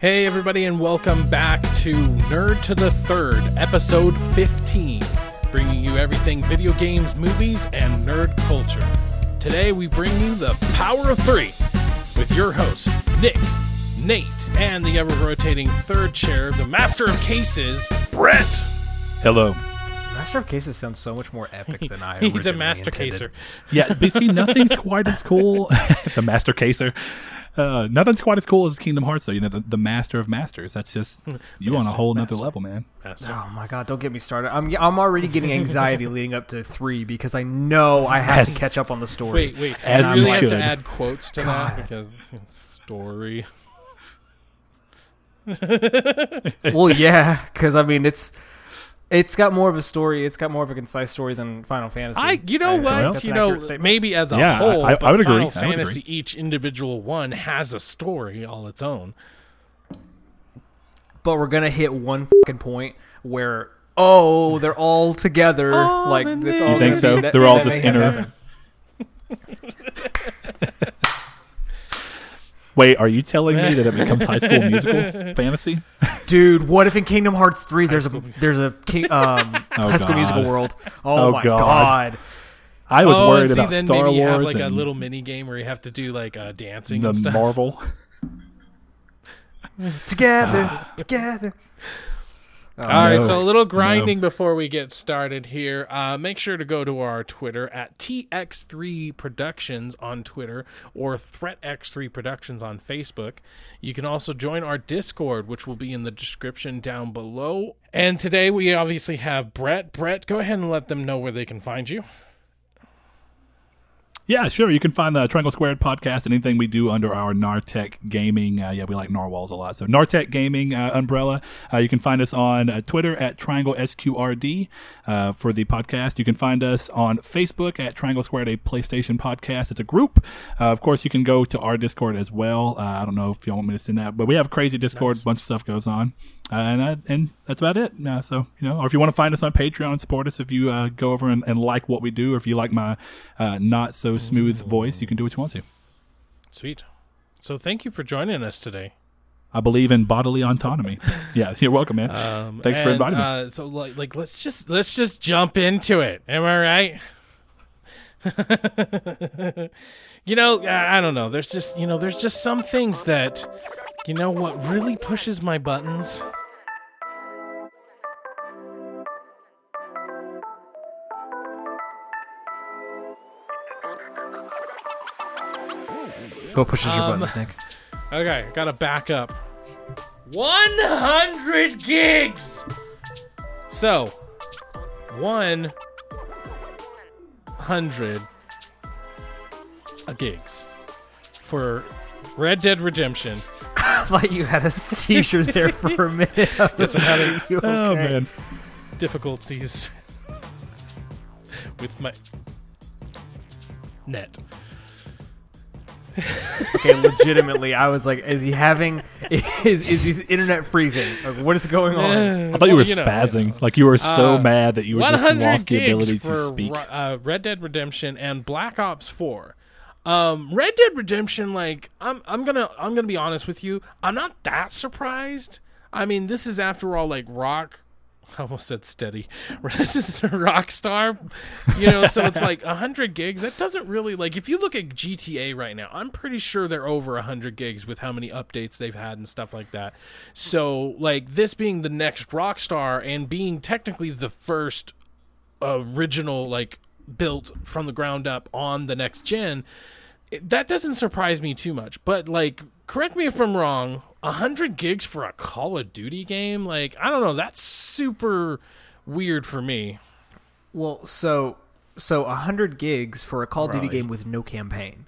Hey, everybody, and welcome back to Nerd to the Third, episode 15, bringing you everything video games, movies, and nerd culture. Today, we bring you the Power of Three with your hosts, Nick, Nate, and the ever rotating third chair, the Master of Cases, Brett. Hello. Master of Cases sounds so much more epic than I. He's a originally master intended. caser. Yeah, but see, nothing's quite as cool. the master caser. Uh, nothing's quite as cool as Kingdom Hearts, though. You know, the, the master of masters. That's just you on a whole nother level, man. Master. Oh my god! Don't get me started. I'm I'm already getting anxiety leading up to three because I know I have As- to catch up on the story. Wait, wait. As you really have to add quotes to that God. because story. Well, yeah, because I mean it's it's got more of a story. It's got more of a concise story than Final Fantasy. I, you know I- what, that's you know, statement. maybe as a Yeah, whole, I- I but would agree. Final I would Fantasy, agree. each individual one has a story all its own. but we're gonna hit one fucking point where oh they're all together. Oh, like then it's all You think so? that- They're all just may have inner- happened. Wait, are you telling me that it becomes High School Musical fantasy? Dude, what if in Kingdom Hearts three there's a there's a king, um, Oh, High School God. Musical world? Oh, Oh, my God. god. I was oh, worried and see, about then Star maybe you Wars have like a and little mini game where you have to do like uh, dancing the and stuff. Marvel. Together, together. Oh, All right, no. so a little grinding before we get started here. Uh, make sure to go to our Twitter at TX3 Productions on Twitter or ThreatX3 Productions on Facebook. You can also join our Discord, which will be in the description down below. And today we obviously have Brett. Brett, go ahead and let them know where they can find you. Yeah, sure. You can find the Triangle Squared podcast anything we do under our Nartech Gaming. Uh, yeah, we like narwhals a lot. So Nartech Gaming uh, umbrella. Uh, you can find us on uh, Twitter at Triangle SQRD uh, for the podcast. You can find us on Facebook at Triangle Squared, a PlayStation podcast. It's a group. Uh, of course, you can go to our Discord as well. Uh, I don't know if you want me to send that, but we have crazy Discord. A bunch of stuff goes on. And uh, and that's about it. Uh, so you know, or if you want to find us on Patreon and support us, if you uh, go over and, and like what we do, or if you like my uh, not so smooth voice, you can do what you want to. Sweet. So thank you for joining us today. I believe in bodily autonomy. yeah, you're welcome, man. Um, Thanks for inviting me. Uh, so like, like let's just let's just jump into it. Am I right? you know, I I don't know. There's just you know, there's just some things that you know what really pushes my buttons. Go pushes your Um, buttons, Nick. Okay, gotta back up. 100 gigs! So, 100 gigs for Red Dead Redemption. I thought you had a seizure there for a minute. I was Yes, I had like, you oh man, difficulties with my net. Okay, legitimately, I was like, is he having? Is is his internet freezing? Like, what is going on? I thought you were Well, know, spazzing. you know. Like you were so Uh, mad that you were just lost the ability to speak. Ru- uh, Red Dead Redemption and Black Ops 4. Um, Red Dead Redemption, like I'm, I'm gonna, I'm gonna be honest with you. I'm not that surprised. I mean, this is after all like rock. I almost said steady. This is a Rockstar, you know. So it's like hundred gigs. That doesn't really like. If you look at GTA right now, I'm pretty sure they're over hundred gigs with how many updates they've had and stuff like that. So like this being the next Rockstar and being technically the first original like built from the ground up on the next gen that doesn't surprise me too much but like correct me if i'm wrong 100 gigs for a call of duty game like i don't know that's super weird for me Well, so so hundred gigs for a Call of Duty game with no campaign.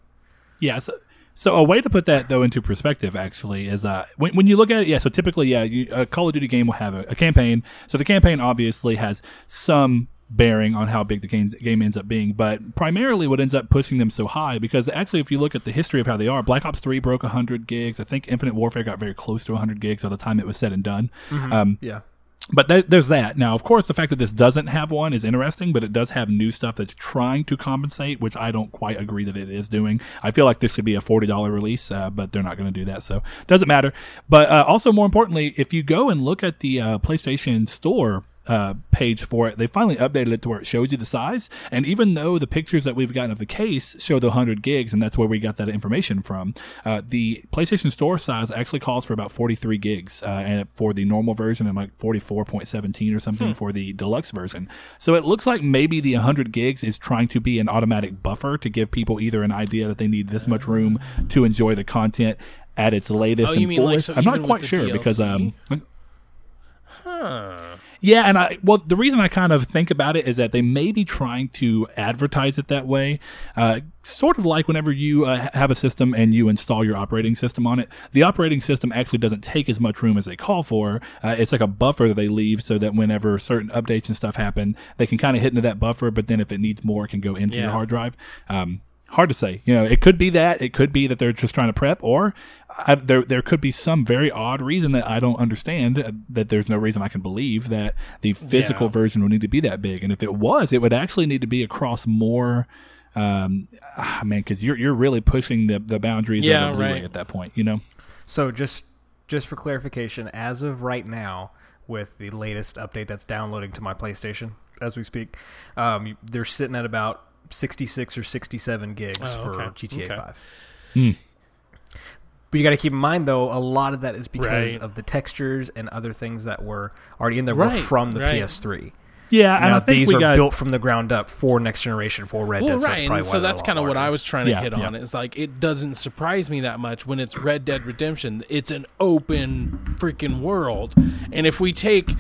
Yeah. So, so a way to put that though into perspective actually is uh, when when you look at it, yeah. So typically, yeah, you, a Call of Duty game will have a, a campaign. So the campaign obviously has some bearing on how big the game, game ends up being, but primarily what ends up pushing them so high because actually, if you look at the history of how they are, Black Ops Three broke 100 gigs. I think Infinite Warfare got very close to 100 gigs by the time it was said and done. Um, Yeah. but there, there's that. Now, of course, the fact that this doesn't have one is interesting, but it does have new stuff that's trying to compensate, which I don't quite agree that it is doing. I feel like this should be a forty dollar release, uh, but they're not going to do that, so it doesn't matter. But uh, also, more importantly, if you go and look at the uh, PlayStation Store uh, page for it. They finally updated it to where it shows you the size. And even though the pictures that we've gotten of the case show the 100 gigs, and that's where we got that information from, uh, the PlayStation Store size actually calls for about 43 gigs uh, and for the normal version and like 44.17 or something for the deluxe version. So it looks like maybe the 100 gigs is trying to be an automatic buffer to give people either an idea that they need this much room to enjoy the content at its latest Oh, and mean like, fullest. so I'm not quite sure because um, Huh. yeah, and I well, the reason I kind of think about it is that they may be trying to advertise it that way, uh, sort of like whenever you uh, have a system and you install your operating system on it. The operating system actually doesn't take as much room as they call for. Uh, it's like a buffer that they leave so that whenever certain updates and stuff happen, they can kind of hit into that buffer. But then if it needs more, it can go into your hard drive. Um, hard to say. You know, it could be that. It could be that they're just trying to prep, or I, there there could be some very odd reason that I don't understand. uh, That there's no reason I can believe that the physical Yeah. version would need to be that big. And if it was, it would actually need to be across more. Um, ah, man, because you're you're really pushing the the boundaries Yeah, of Blu-ray right. at that point. You know. So just just for clarification, as of right now, with the latest update that's downloading to my PlayStation as we speak, um, they're sitting at about sixty six or sixty seven gigs Oh, for. GTA Okay. Five. Hmm. But you got to keep in mind, though, a lot of that is because Right. of the textures and other things that were already in there were from the right. PS3. Yeah, and Now, I think these we are got built from the ground up for next generation for Red Well, Dead. so right, that's probably and why so that's kind of what. I was trying to Yeah, hit yeah. on. It's like it doesn't surprise me that much when it's Red Dead Redemption. It's an open freaking world, and if we take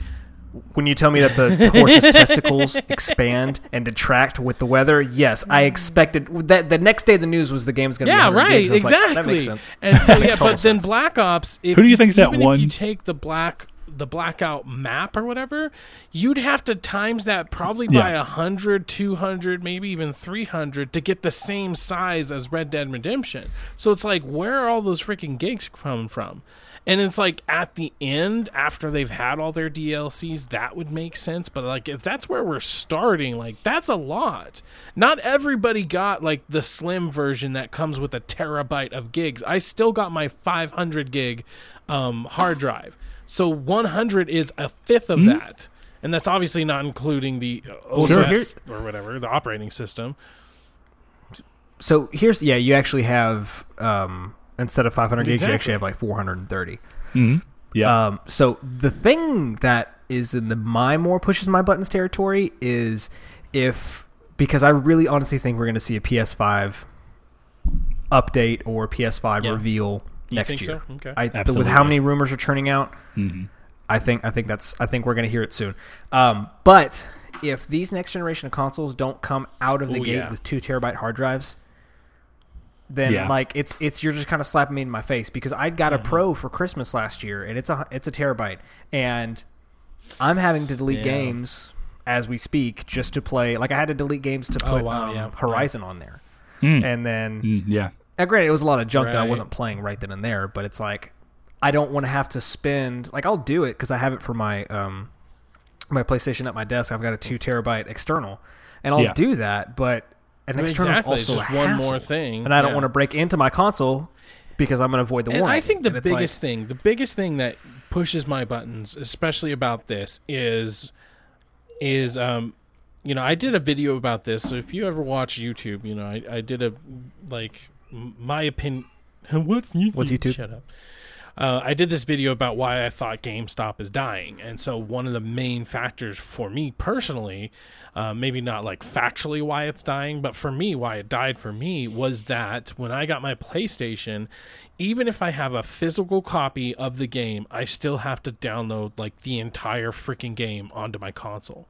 When you tell me that the horse's testicles expand and detract with the weather, yes, I expected that. The next day, the news was the game's going to yeah, be 100 right, gigs. I was like, exactly. that makes sense. And so yeah, total but then. Black Ops. If Who do you think that even one- If you take the black the blackout map or whatever, you'd have to times that probably by Yeah. a hundred, two hundred, maybe even three hundred to get the same size as Red Dead Redemption. So it's like, where are all those freaking gigs coming from? And it's like at the end, after they've had all their DLCs, that would make sense. But like, if that's where we're starting, like that's a lot. Not everybody got like the slim version that comes with a terabyte of gigs. I still got my 500 gig um, hard drive. So 100 is a fifth of that. And that's obviously not including the uh, OS Sure, here- or whatever, the operating system. So here's yeah, you actually have um, instead of 500 gigs, you actually have like 430. hmm yeah. Um, so the thing that is in the my more pushes my buttons territory is if because I really honestly think we're going to see a PS5 update or PS5 Yeah. reveal You next think year. so? Okay. I, with how many rumors are churning out, hmm I think I think that's I think we're going to hear it soon. Um, but if these next generation of consoles don't come out of the Ooh, gate yeah. with two terabyte hard drives, then Yeah. like it's it's you're just kind of slapping me in my face because I got Mm-hmm. a Pro for Christmas last year and it's a it's a terabyte and I'm having to delete Yeah. games as we speak just to play. Like I had to delete games to Oh, put wow, um, yeah. Horizon on there, Mm. and then Mm, yeah. now, granted, it was a lot of junk that I wasn't playing right then and there, but it's like I don't want to have to spend like I'll do it because I have it for my um my PlayStation at my desk. I've got a two terabyte external, and I'll Yeah. do that. But an Well, external exactly. is It's also just one hassle. more thing. and I don't Yeah. want to break into my console because I'm going to avoid the And warranty. I think the And it's like- biggest thing, the biggest thing that pushes my buttons, especially about this, is is um, you know, I did a video about this. So if you ever watch YouTube, you know, I, I did a like my opinion. YouTube? What's YouTube? Shut up. Uh, I did this video about why I thought GameStop is dying, and so one of the main factors for me personally, uh, maybe not like factually why it's dying, but for me, why it died for me was that when I got my PlayStation, even if I have a physical copy of the game, I still have to download like the entire freaking game onto my console.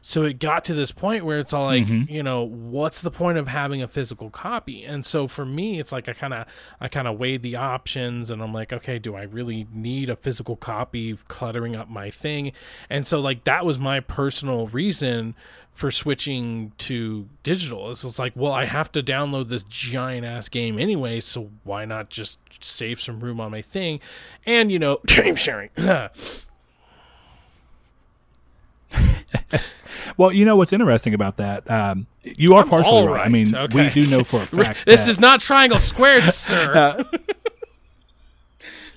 So it got to this point where it's all like, mm-hmm. you know, what's the point of having a physical copy? And so for me, it's like I kind of I kind of weighed the options and I'm like, okay, do I really need a physical copy of cluttering up my thing? And so like that was my personal reason for switching to digital. It's just like, well, I have to download this giant ass game anyway, so why not just save some room on my thing? And you know, game sharing. Well, you know what's interesting about that? Um, you are partially right. I right, mean, we do know for a fact this that- is not triangle squared, sir.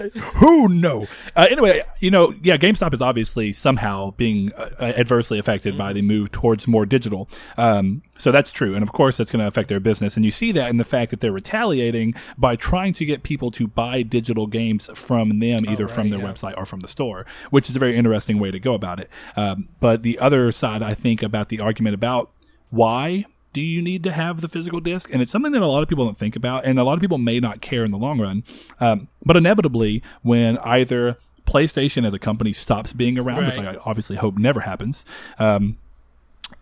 Who no? Uh, anyway, you know, yeah, GameStop is obviously somehow being uh, adversely affected by the move towards more digital. Um, so that's true, and of course, that's going to affect their business. And you see that in the fact that they're retaliating by trying to get people to buy digital games from them, either from right, their yeah. website or from the store, which is a very interesting way to go about it. Um, but the other side, I think, about the argument about why do you need to have the physical disc? And it's something that a lot of people don't think about, and a lot of people may not care in the long run. Um, but inevitably, when either PlayStation as a company stops being around, which I obviously hope never happens, um,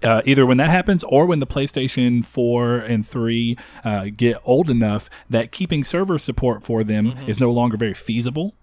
uh, either when that happens or when the PlayStation 4 and 3 uh, get old enough that keeping server support for them is no longer very feasible.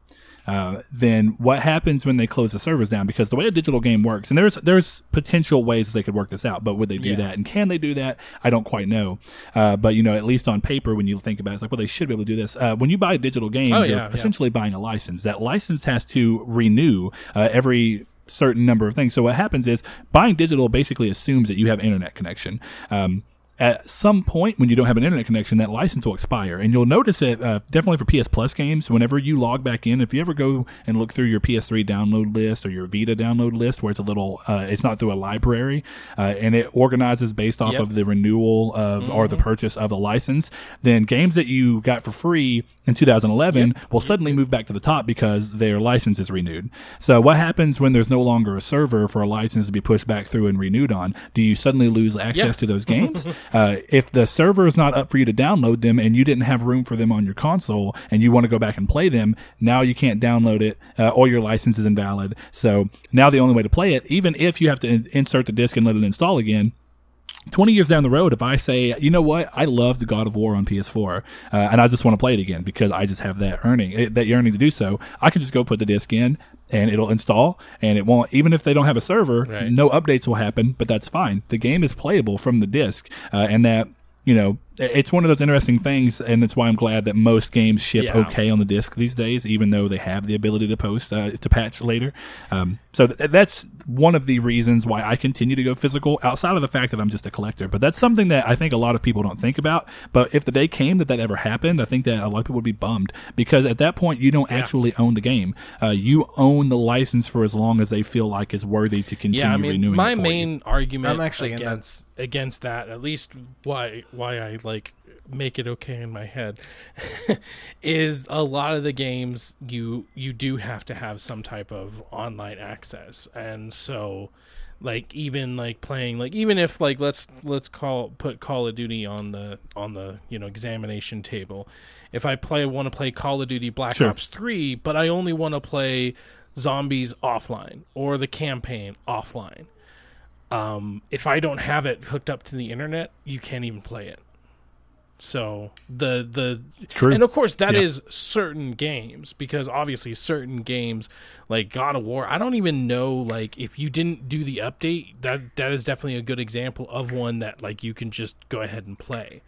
Uh, then what happens when they close the servers down? Because the way a digital game works, and there's there's potential ways they could work this out, but would they do Yeah. that? And can they do that? I don't quite know. Uh, but you know, at least on paper, when you think about it, it's like, well, they should be able to do this. Uh, when you buy a digital game, Oh, you're yeah, yeah. essentially buying a license. That license has to renew uh, every certain number of things. So what happens is buying digital basically assumes that you have internet connection. Um, at some point when you don't have an internet connection, that license will expire, and you'll notice it uh, definitely for PS Plus games. Whenever you log back in, if you ever go and look through your PS3 download list or your Vita download list, where it's a little, uh, it's not through a library, uh, and it organizes based off Yep. of the renewal of or the purchase of the license, then games that you got for free in 2011 will suddenly move back to the top because their license is renewed. So what happens when there's no longer a server for a license to be pushed back through and renewed on? Do you suddenly lose access Yeah. to those games? uh, if the server is not up for you to download them and you didn't have room for them on your console and you want to go back and play them, now you can't download it uh, or your license is invalid. So now the only way to play it, even if you have to in- insert the disc and let it install again, 20 years down the road, if I say, you know what, I love the God of War on PS4, uh, and I just want to play it again because I just have that earning, eh, that yearning to do so, I can just go put the disc in and it'll install and it won't, even if they don't have a server, Right. no updates will happen, but that's fine. The game is playable from the disc, uh, and that, you know, it's one of those interesting things, and it's why I'm glad that most games ship Yeah. okay on the disc these days, even though they have the ability to post uh, to patch later. Um, so th- that's one of the reasons why I continue to go physical, outside of the fact that I'm just a collector. But that's something that I think a lot of people don't think about. But if the day came that that ever happened, I think that a lot of people would be bummed because at that point you don't actually own the game. Uh, you own the license for as long as they feel like is worthy to continue yeah, I mean, renewing. my it for you. main argument I'm actually in that- against against that, at least why why I like make it okay in my head, is a lot of the games you you do have to have some type of online access, and so like even like playing like even if like let's let's call put Call of Duty on the on the you know examination table. If I play want to play Call of Duty Black Sure. Ops 3, but I only want to play zombies offline or the campaign offline. Um, if I don't have it hooked up to the internet, you can't even play it. So the the True. and of course that Yeah. is certain games because obviously certain games like God of War, I don't even know like if you didn't do the update, that that is definitely a good example of one that like you can just go ahead and play.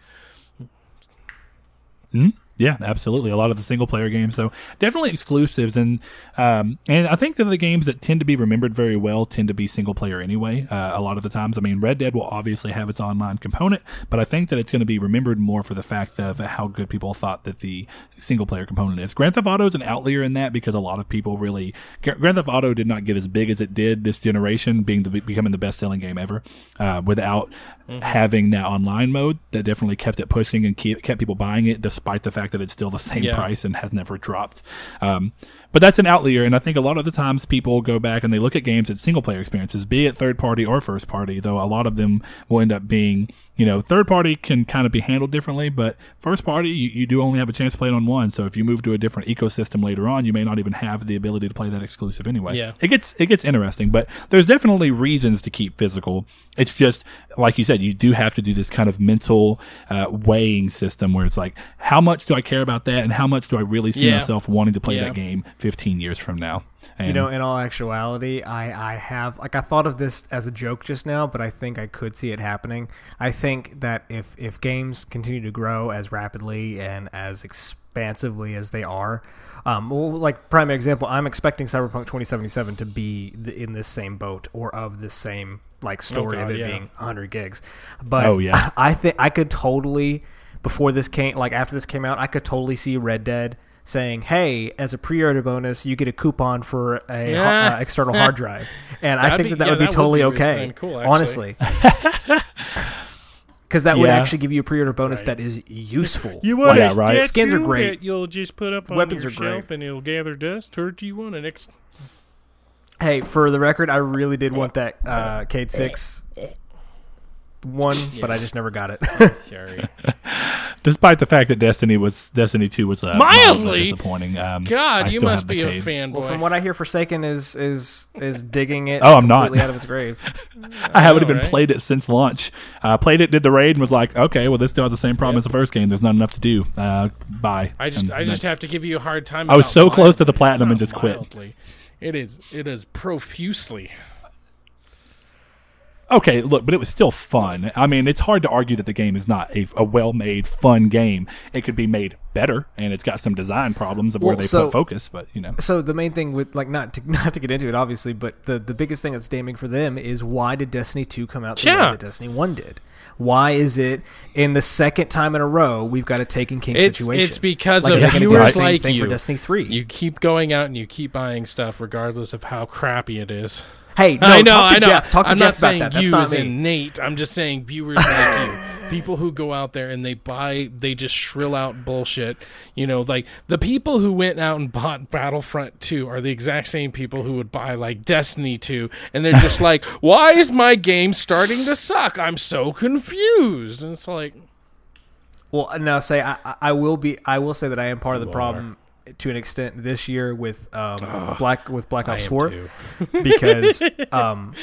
Mhm. Yeah, absolutely. A lot of the single player games, so definitely exclusives, and um, and I think that the games that tend to be remembered very well tend to be single player anyway. Uh, a lot of the times, I mean, Red Dead will obviously have its online component, but I think that it's going to be remembered more for the fact of how good people thought that the single player component is. Grand Theft Auto is an outlier in that because a lot of people really Grand Theft Auto did not get as big as it did this generation, being the becoming the best selling game ever, uh, without having that online mode that definitely kept it pushing and keep, kept people buying it despite the fact that it's still the same Yeah. price and has never dropped. Um, but that's an outlier, and I think a lot of the times people go back and they look at games as single player experiences, be it third party or first party. Though a lot of them will end up being, you know, third party can kind of be handled differently, but first party you, you do only have a chance to play it on one. So if you move to a different ecosystem later on, you may not even have the ability to play that exclusive anyway. Yeah. it gets it gets interesting, but there's definitely reasons to keep physical. It's just like you said, you do have to do this kind of mental uh, weighing system where it's like, how much do I care about that, and how much do I really see Yeah. myself wanting to play Yeah. that game 15 years from now? And You know, in all actuality, I, I have like I thought of this as a joke just now, but I think I could see it happening. I think that if if games continue to grow as rapidly and as expansively as they are, um, well, like prime example, I'm expecting Cyberpunk 2077 to be the, in this same boat or of this same like story of God, it yeah. being 100 gigs. But Oh, yeah. I think I could totally before this came like after this came out, I could totally see Red Dead saying, "Hey, as a pre-order bonus, you get a coupon for a Yeah. uh, external hard drive." And I That'd think be- that that yeah, would be that would totally be okay. kinda cool, honestly. Cuz that would actually give you a pre-order bonus Right. that is useful. You want Yeah, a right. Skins are great. that you'll just put up on Weapons your are great. and it'll gather dust, or do you want an ex- Hey, for the record, I really did want that uh, Cayde Six one, but I just never got it. Sorry. Despite the fact that Destiny was Destiny Two was uh, Mildly? disappointing. Um, I God, you must have the be a Cayde. fanboy. well, from what I hear, Forsaken is is is digging it. Oh, I'm not. out of its grave. I haven't know, even right? played it since launch. Uh, played it, did the raid, and was like, okay, well, this still has the same problem Yep. as the first game. There's not enough to do. Uh, bye. I just, And I just have to give you a hard time. I was about so close to the platinum and not just quit. It is, it is profusely. Okay, look, but it was still fun. I mean, it's hard to argue that the game is not a, a well-made, fun game. It could be made better, and it's got some design problems of where Well, they so- put focus. But you know, So the main thing with like not to, not to get into it, obviously, but the the biggest thing that's damning for them is why did Destiny two come out the way that Destiny one did? Why is it in the second time in a row we've got a Taken King It's, situation? it's because Like, of they gonna the viewers same like thing you. for Destiny three. You keep going out and you keep buying stuff, regardless of how crappy it is. Hey, no, I know, talk to I know. Jeff. Talk to I'm Jeff not about saying that. That's you not as me. in Nate. I'm just saying viewers like you, people who go out there and they buy, they just shrill out bullshit. You know, like the people who went out and bought Battlefront 2 are the exact same people who would buy like Destiny 2, and they're just like, "Why is my game starting to suck? I'm so confused." And it's like, Well, now say I, I- I will be. I will say that I am part of the You problem to an extent this year with um, Black with Black Ops Four because um,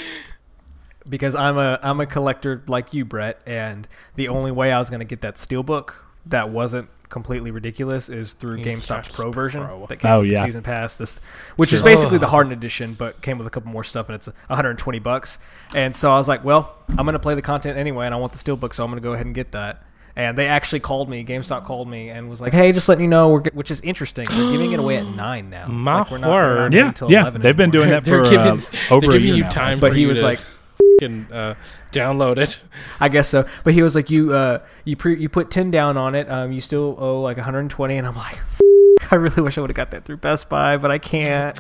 because I'm a I'm a collector like you, Brett, and the only way I was going to get that steelbook that wasn't completely ridiculous is through GameStop's GameStop's Pro version Pro. that came Oh, with the yeah. season pass. This, which is Sure. basically the hardened edition, but came with a couple more stuff, and it's 120 bucks. And so I was like, well, I'm going to play the content anyway, and I want the steelbook, so I'm going to go ahead and get that. And they actually called me. GameStop called me and was like, "Hey, just letting you know, we're, g- which is interesting. They're giving it away at nine now. My like, we're not, they're not yeah, until yeah, they've been doing that for giving- uh, over they're a giving year you now. time But he was like- fucking, uh, download it. I guess so. But he was like, "You, uh, you pre- you put ten down on it. Um, you still owe like 120." And I'm like, "I really wish I would have got that through Best Buy, but I can't."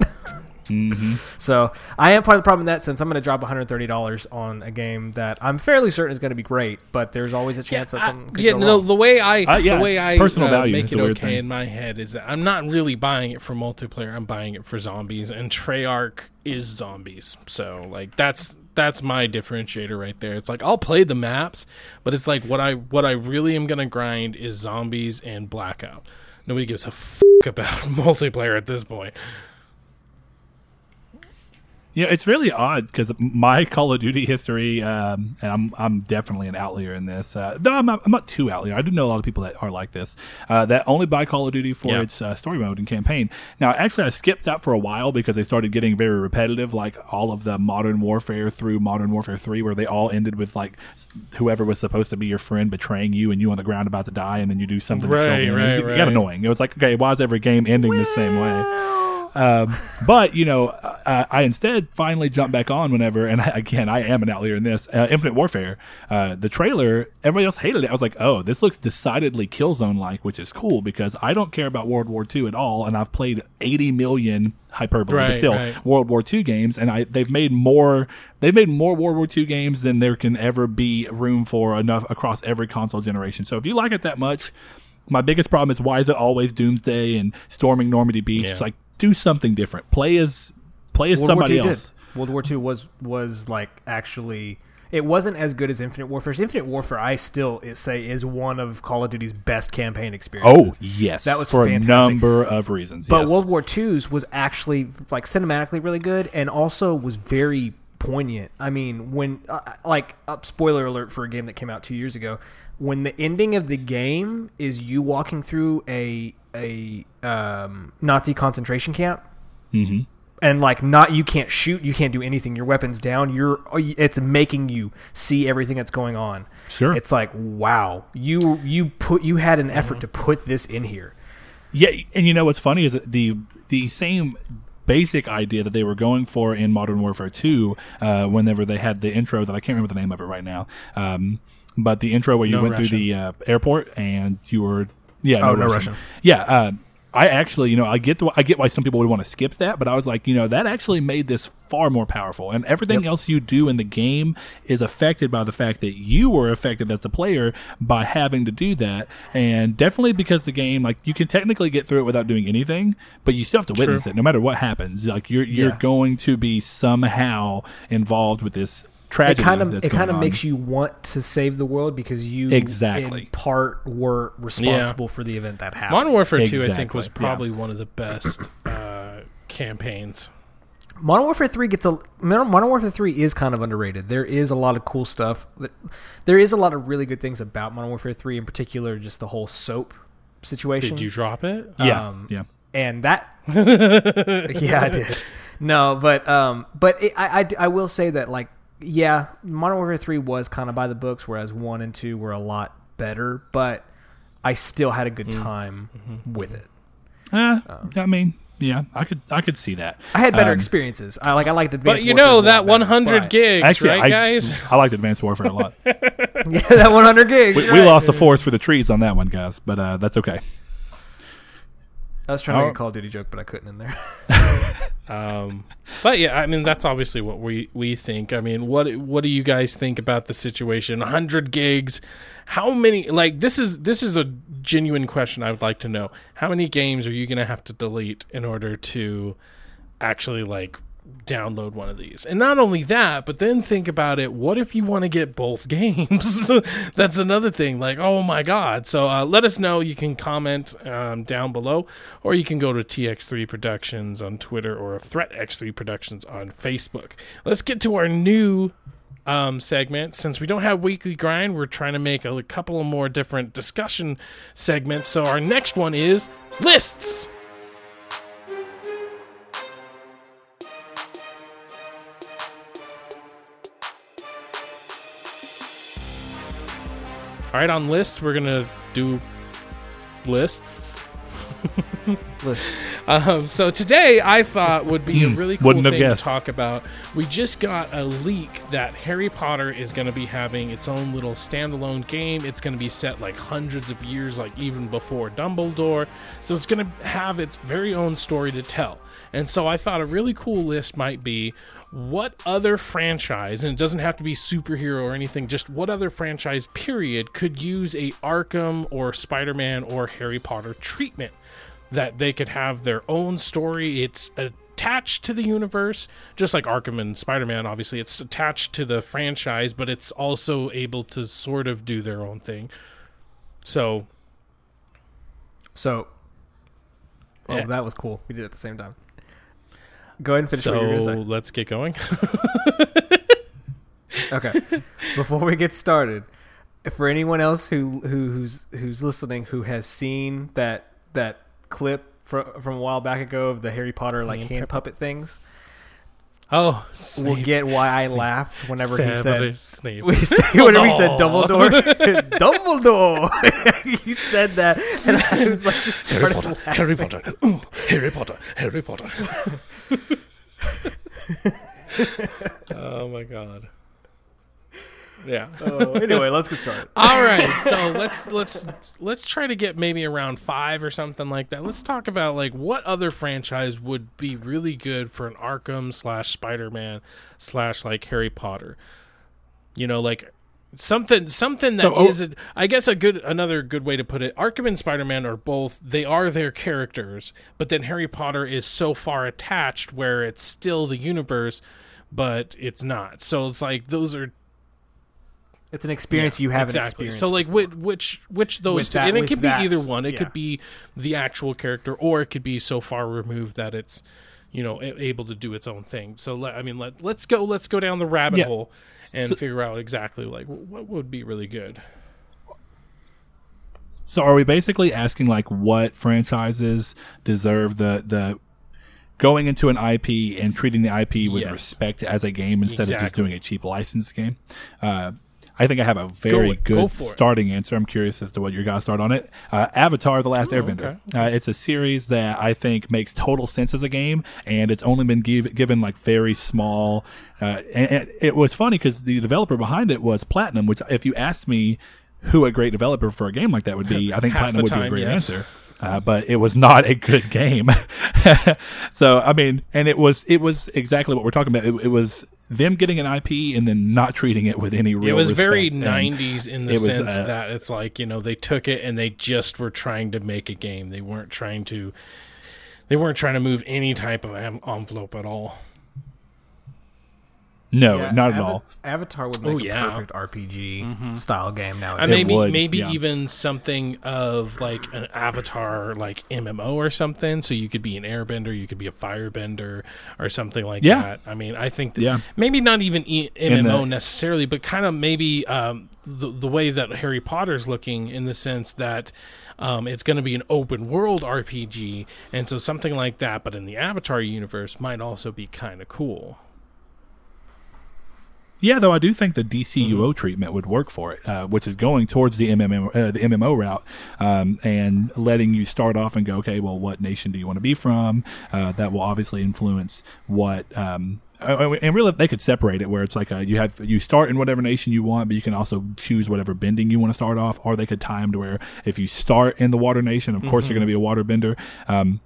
Hmm so I am part of the problem in that sense. I'm going to drop 130 dollars on a game that I'm fairly certain is going to be great, but there's always a chance that I- something could yeah, go the, wrong. the way I Uh, yeah, the way I personal uh, value make it okay thing. in my head is that I'm not really buying it for multiplayer. I'm buying it for zombies, and Treyarch is zombies. So like that's that's my differentiator right there. It's like I'll play the maps, but it's like what I what I really am gonna grind is zombies and blackout. Nobody gives a fuck about multiplayer at this point. Yeah, it's really odd because my Call of Duty history, um, and I'm I'm definitely an outlier in this. Uh, no, I'm not, I'm not too outlier. I do know a lot of people that are like this uh, that only buy Call of Duty for Yeah. its uh, story mode and campaign. Now, actually, I skipped that for a while because they started getting very repetitive, like all of the Modern Warfare through Modern Warfare Three, where they all ended with like whoever was supposed to be your friend betraying you, and you on the ground about to die, and then you do something to Right, kill them. right, it, right. got annoying. It was like, okay, why is every game ending the same way? Um, but you know, I, I instead finally jumped back on whenever, and I, again, I am an outlier in this. Uh, Infinite Warfare, uh, the trailer, everybody else hated it. I was like, oh, this looks decidedly Killzone like, which is cool because I don't care about World War II at all, and I've played 80 million hyperbole, but still right. World War II games, and I they've made more they've made more World War II games than there can ever be room for enough across every console generation. So if you like it that much. My biggest problem is why is it always Doomsday and storming Normandy Beach? Yeah. It's like do something different. Play as play as World somebody else. Did. World War II was was like actually. It wasn't as good as Infinite Warfare. Infinite Warfare, I still say, is one of Call of Duty's best campaign experiences. Oh yes, That was for fantastic. a number of reasons. But yes. World War II's was actually like cinematically really good, and also was very poignant. I mean, when uh, like uh, spoiler alert for a game that came out two years ago, when the ending of the game is you walking through a a um, Nazi concentration camp, hmm and like not you can't shoot, you can't do anything. Your weapons down. You're it's making you see everything that's going on. Sure. It's like wow, you you put you had an Mm-hmm. effort to put this in here. Yeah, and you know what's funny is that the the same basic idea that they were going for in Modern Warfare 2 uh, whenever they had the intro that I can't remember the name of it right now. Um, but the intro where you No went through the uh, airport and you were yeah Oh, no Russian. yeah. Uh, I actually, you know, I get the, I get why some people would want to skip that, but I was like, you know, that actually made this far more powerful, and everything Yep. else you do in the game is affected by the fact that you were affected as the player by having to do that, and definitely because the game, like, you can technically get through it without doing anything, but you still have to witness True. it, no matter what happens. Like, you're you're Yeah. going to be somehow involved with this It kind of that's it kind of on. makes you want to save the world because you Exactly. in part were responsible for the event that happened. Modern Warfare 2, I think, Exactly, was yeah. probably one of the best uh, campaigns. Modern Warfare 3 gets a Modern Modern Warfare 3 is kind of underrated. There is a lot of cool stuff. There is a lot of really good things about Modern Warfare 3 in particular just the whole soap situation. Did you drop it? yeah, um, yeah. and that yeah i did no but um but it, I, I i will say that like yeah modern warfare 3 was kind of by the books whereas 1 and 2 were a lot better but i still had a good Mm. time Mm-hmm. with it Uh, I mean, yeah, I could I could see that. i had better Um, experiences i like i liked advanced But you Warfare know that 100 but- gigs, Actually, right, I, guys? I liked Advanced Warfare a lot. yeah that 100 gigs We, right. we lost the forest for the trees on that one, guys, but uh, that's okay. I was trying to Oh. make a call of duty joke but i couldn't in there Um, but yeah, I mean that's obviously what we we think. I mean, what what do you guys think about the situation? 100 gigs. How many? Like this is this is a genuine question. I would like to know. How many games are you going to have to delete in order to actually like download one of these? And not only that, but then think about it. What if you want to get both games? That's another thing. Like, oh my god. So uh, let us know. You can comment um, down below, or you can go to TX3 Productions on Twitter or Threat X3 Productions on Facebook. Let's get to our new um, segment. Since we don't have weekly grind, we're trying to make a, couple of more different discussion segments. So our next one is lists. All right, on lists, we're gonna do lists. lists Um, so today I thought would be a Hmm, really cool wouldn't have thing to guessed. talk about. We just got a leak that Harry Potter is going to be having its own little standalone game. It's going to be set like hundreds of years, like even before Dumbledore. So it's going to have its very own story to tell. And so I thought a really cool list might be what other franchise, and it doesn't have to be superhero or anything, just what other franchise period could use a Arkham or Spider-Man or Harry Potter treatment that they could have their own story. It's attached to the universe, just like Arkham and Spider Man, obviously. It's attached to the franchise, but it's also able to sort of do their own thing. So, so oh Yeah. that was cool we did it at the same time go ahead and finish so what you were going to say let's get going. Okay. Before we get started, for anyone else who, who who's who's listening who has seen that that clip from from a while back ago of the Harry Potter like hand puppet things, oh, we'll get why I Snape. laughed whenever he Severus said Snape. we say whenever he said oh. Dumbledore. Dumbledore. Dumbledore. he said that, and I was like just Harry started Potter, laughing. Harry Potter, Ooh, Harry Potter, Harry Potter. oh my god. Yeah. Oh, anyway, let's get started. All right, so let's let's let's try to get maybe around five or something like that. Let's talk about like what other franchise would be really good for an Arkham slash Spider Man slash like Harry Potter. You know, like something something that So, oh- is I guess a good another good way to put it. Arkham and Spider Man are both they are their characters, but then Harry Potter is so far attached where it's still the universe, but it's not. So it's like those are It's an experience you haven't exactly. experienced. So like which which which those With two, that- and it could be either one. It yeah. could be the actual character, or it could be so far removed that it's you know able to do its own thing. So let, I mean, let let's go let's go down the rabbit Yeah. hole and So- figure out exactly like what would be really good. So are we basically asking like what franchises deserve the the going into an IP and treating the IP with Yes. respect as a game instead of just doing a cheap license game? Uh, I think I have a very. Go good it. starting answer. I'm curious as to what your guys start on it. Uh, Avatar: The Last Airbender. Oh, okay. Uh, it's a series that I think makes total sense as a game, and it's only been give, given like very small. Uh, and, and it was funny because the developer behind it was Platinum, which if you asked me who a great developer for a game like that would be, I think Platinum would be a great yes. answer. Uh, but it was not a good game. so I mean, and it was it was exactly what we're talking about. It, it was them getting an IP and then not treating it with any real. It was very respect. And 90s in the it was, sense uh, that it's like, you know, they took it and they just were trying to make a game. They weren't trying to they weren't trying to move any type of envelope at all. No, Yeah, not at Ava- all. Avatar would make Oh, a perfect RPG style game now. And maybe would, maybe yeah. even something of like an avatar like MMO or something. So you could be an airbender, you could be a firebender or something like Yeah. that. I mean, I think that Yeah. maybe not even e- MMO the- necessarily, but kind of maybe um, the the way that Harry Potter's looking in the sense that um, it's going to be an open world RPG, and so something like that, but in the Avatar universe, might also be kind of cool. Yeah, though I do think the DCUO Mm-hmm. treatment would work for it, uh, which is going towards the MMO, uh, the MMO route, um, and letting you start off and go, okay, well, what nation do you want to be from? Uh, that will obviously influence what. Um, and really, they could separate it where it's like uh you have you start in whatever nation you want, but you can also choose whatever bending you want to start off, or they could time to where if you start in the water nation, of course you're going to be a water bender. Um,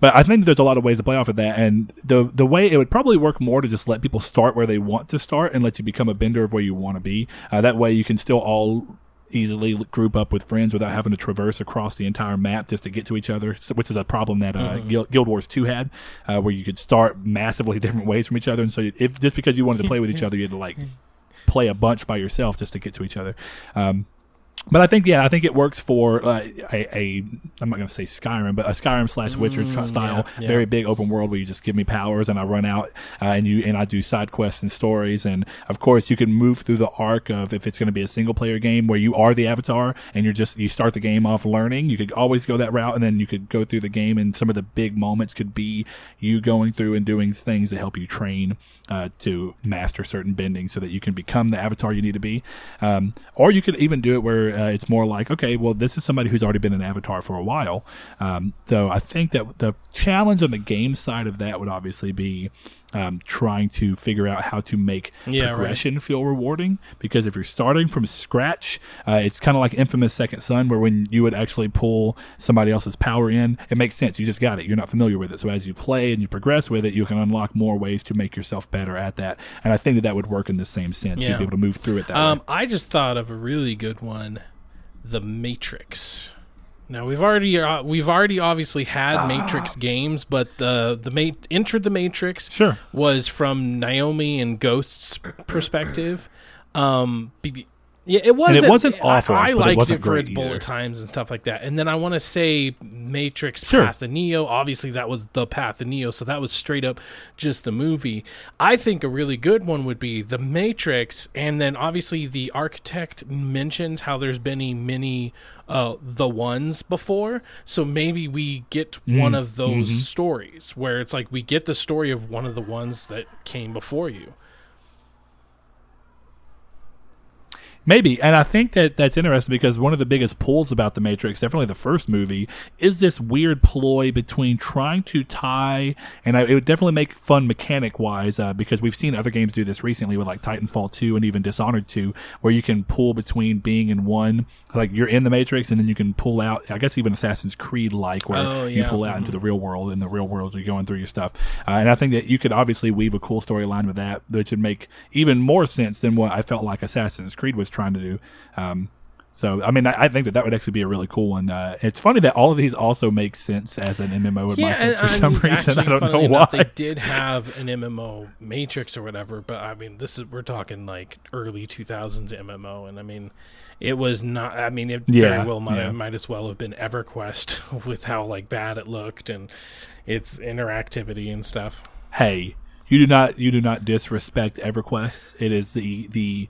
but I think there's a lot of ways to play off of that, and the the way it would probably work more to just let people start where they want to start and let you become a bender of where you want to be. Uh, that way, you can still all easily group up with friends without having to traverse across the entire map just to get to each other, which is a problem that uh, Guild, Guild Wars Two had, uh, where you could start massively different ways from each other, and so if just because you wanted to play with each other, you had to like play a bunch by yourself just to get to each other. Um, but I think yeah, I think it works for uh, a, a I'm not going to say Skyrim, but a Skyrim slash Witcher tr- style, yeah, yeah. very big open world where you just give me powers and I run out uh, and you and I do side quests and stories, and of course you can move through the arc of if it's going to be a single player game where you are the avatar and you're just you start the game off learning. You could always go that route, and then you could go through the game, and some of the big moments could be you going through and doing things that help you train uh, to master certain bending so that you can become the avatar you need to be. Um, or you could even do it where uh, it's more like, okay, well, this is somebody who's already been an avatar for a while. Um, so I think that the challenge on the game side of that would obviously be um, trying to figure out how to make Yeah, right. progression feel rewarding. Because if you're starting from scratch, uh, it's kind of like Infamous Second Son, where when you would actually pull somebody else's power in, it makes sense. You just got it. You're not familiar with it. So as you play and you progress with it, you can unlock more ways to make yourself better at that. And I think that that would work in the same sense. You'd be able to move through it that Um, way. I just thought of a really good one, The Matrix. Now we've already uh, we've already obviously had Matrix games, but the the ma- entered the Matrix Sure. was from Naomi and Ghost's perspective. Um, be- yeah, it wasn't. It wasn't awful, I, I it liked wasn't it for its bullet either. times and stuff like that. And then I want to say Matrix Sure. Path of Neo. Obviously, that was the Path of Neo, so that was straight up just the movie. I think a really good one would be the Matrix, and then obviously the architect mentions how there's been a many uh, the ones before. So maybe we get Mm, one of those mm-hmm. stories where it's like we get the story of one of the ones that came before you. Maybe, and I think that that's interesting because one of the biggest pulls about the Matrix, definitely the first movie, is this weird ploy between trying to tie, and I, it would definitely make fun mechanic wise uh, because we've seen other games do this recently with like Titanfall two and even Dishonored two, where you can pull between being in one, like you're in the Matrix, and then you can pull out. I guess even Assassin's Creed like where Oh, you pull out into the real world. and the real world, you're going through your stuff, uh, and I think that you could obviously weave a cool storyline with that, which would make even more sense than what I felt like Assassin's Creed was trying to do. Um, so, I mean, I, I think that that would actually be a really cool one. Uh, it's funny that all of these also make sense as an MMO in my head for some mean, reason. I don't know funnily why. They did have an MMO Matrix or whatever, but I mean, this is we're talking like early 2000s MMO, and I mean, it was not. I mean, it Yeah, very well might, yeah. might as well have been EverQuest with how like bad it looked and its interactivity and stuff. hey, you do not you do not disrespect EverQuest. It is the the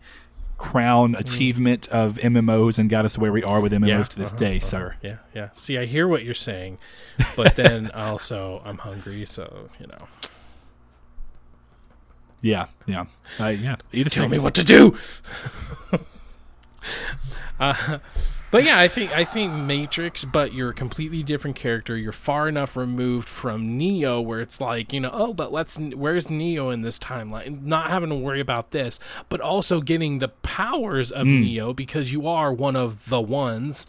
crown achievement of MMOs and got us where we are with MMOs Yeah, to this uh-huh, day, uh-huh. sir. Yeah, yeah. See, I hear what you're saying, but then also I'm hungry, so you know. Yeah, yeah, uh, yeah. A Tell me what to do. uh, but yeah, I think I think Matrix, but you're a completely different character. You're far enough removed from Neo, where it's like you know, oh, but let's where's Neo in this timeline? Not having to worry about this, but also getting the powers of hmm. Neo because you are one of the ones.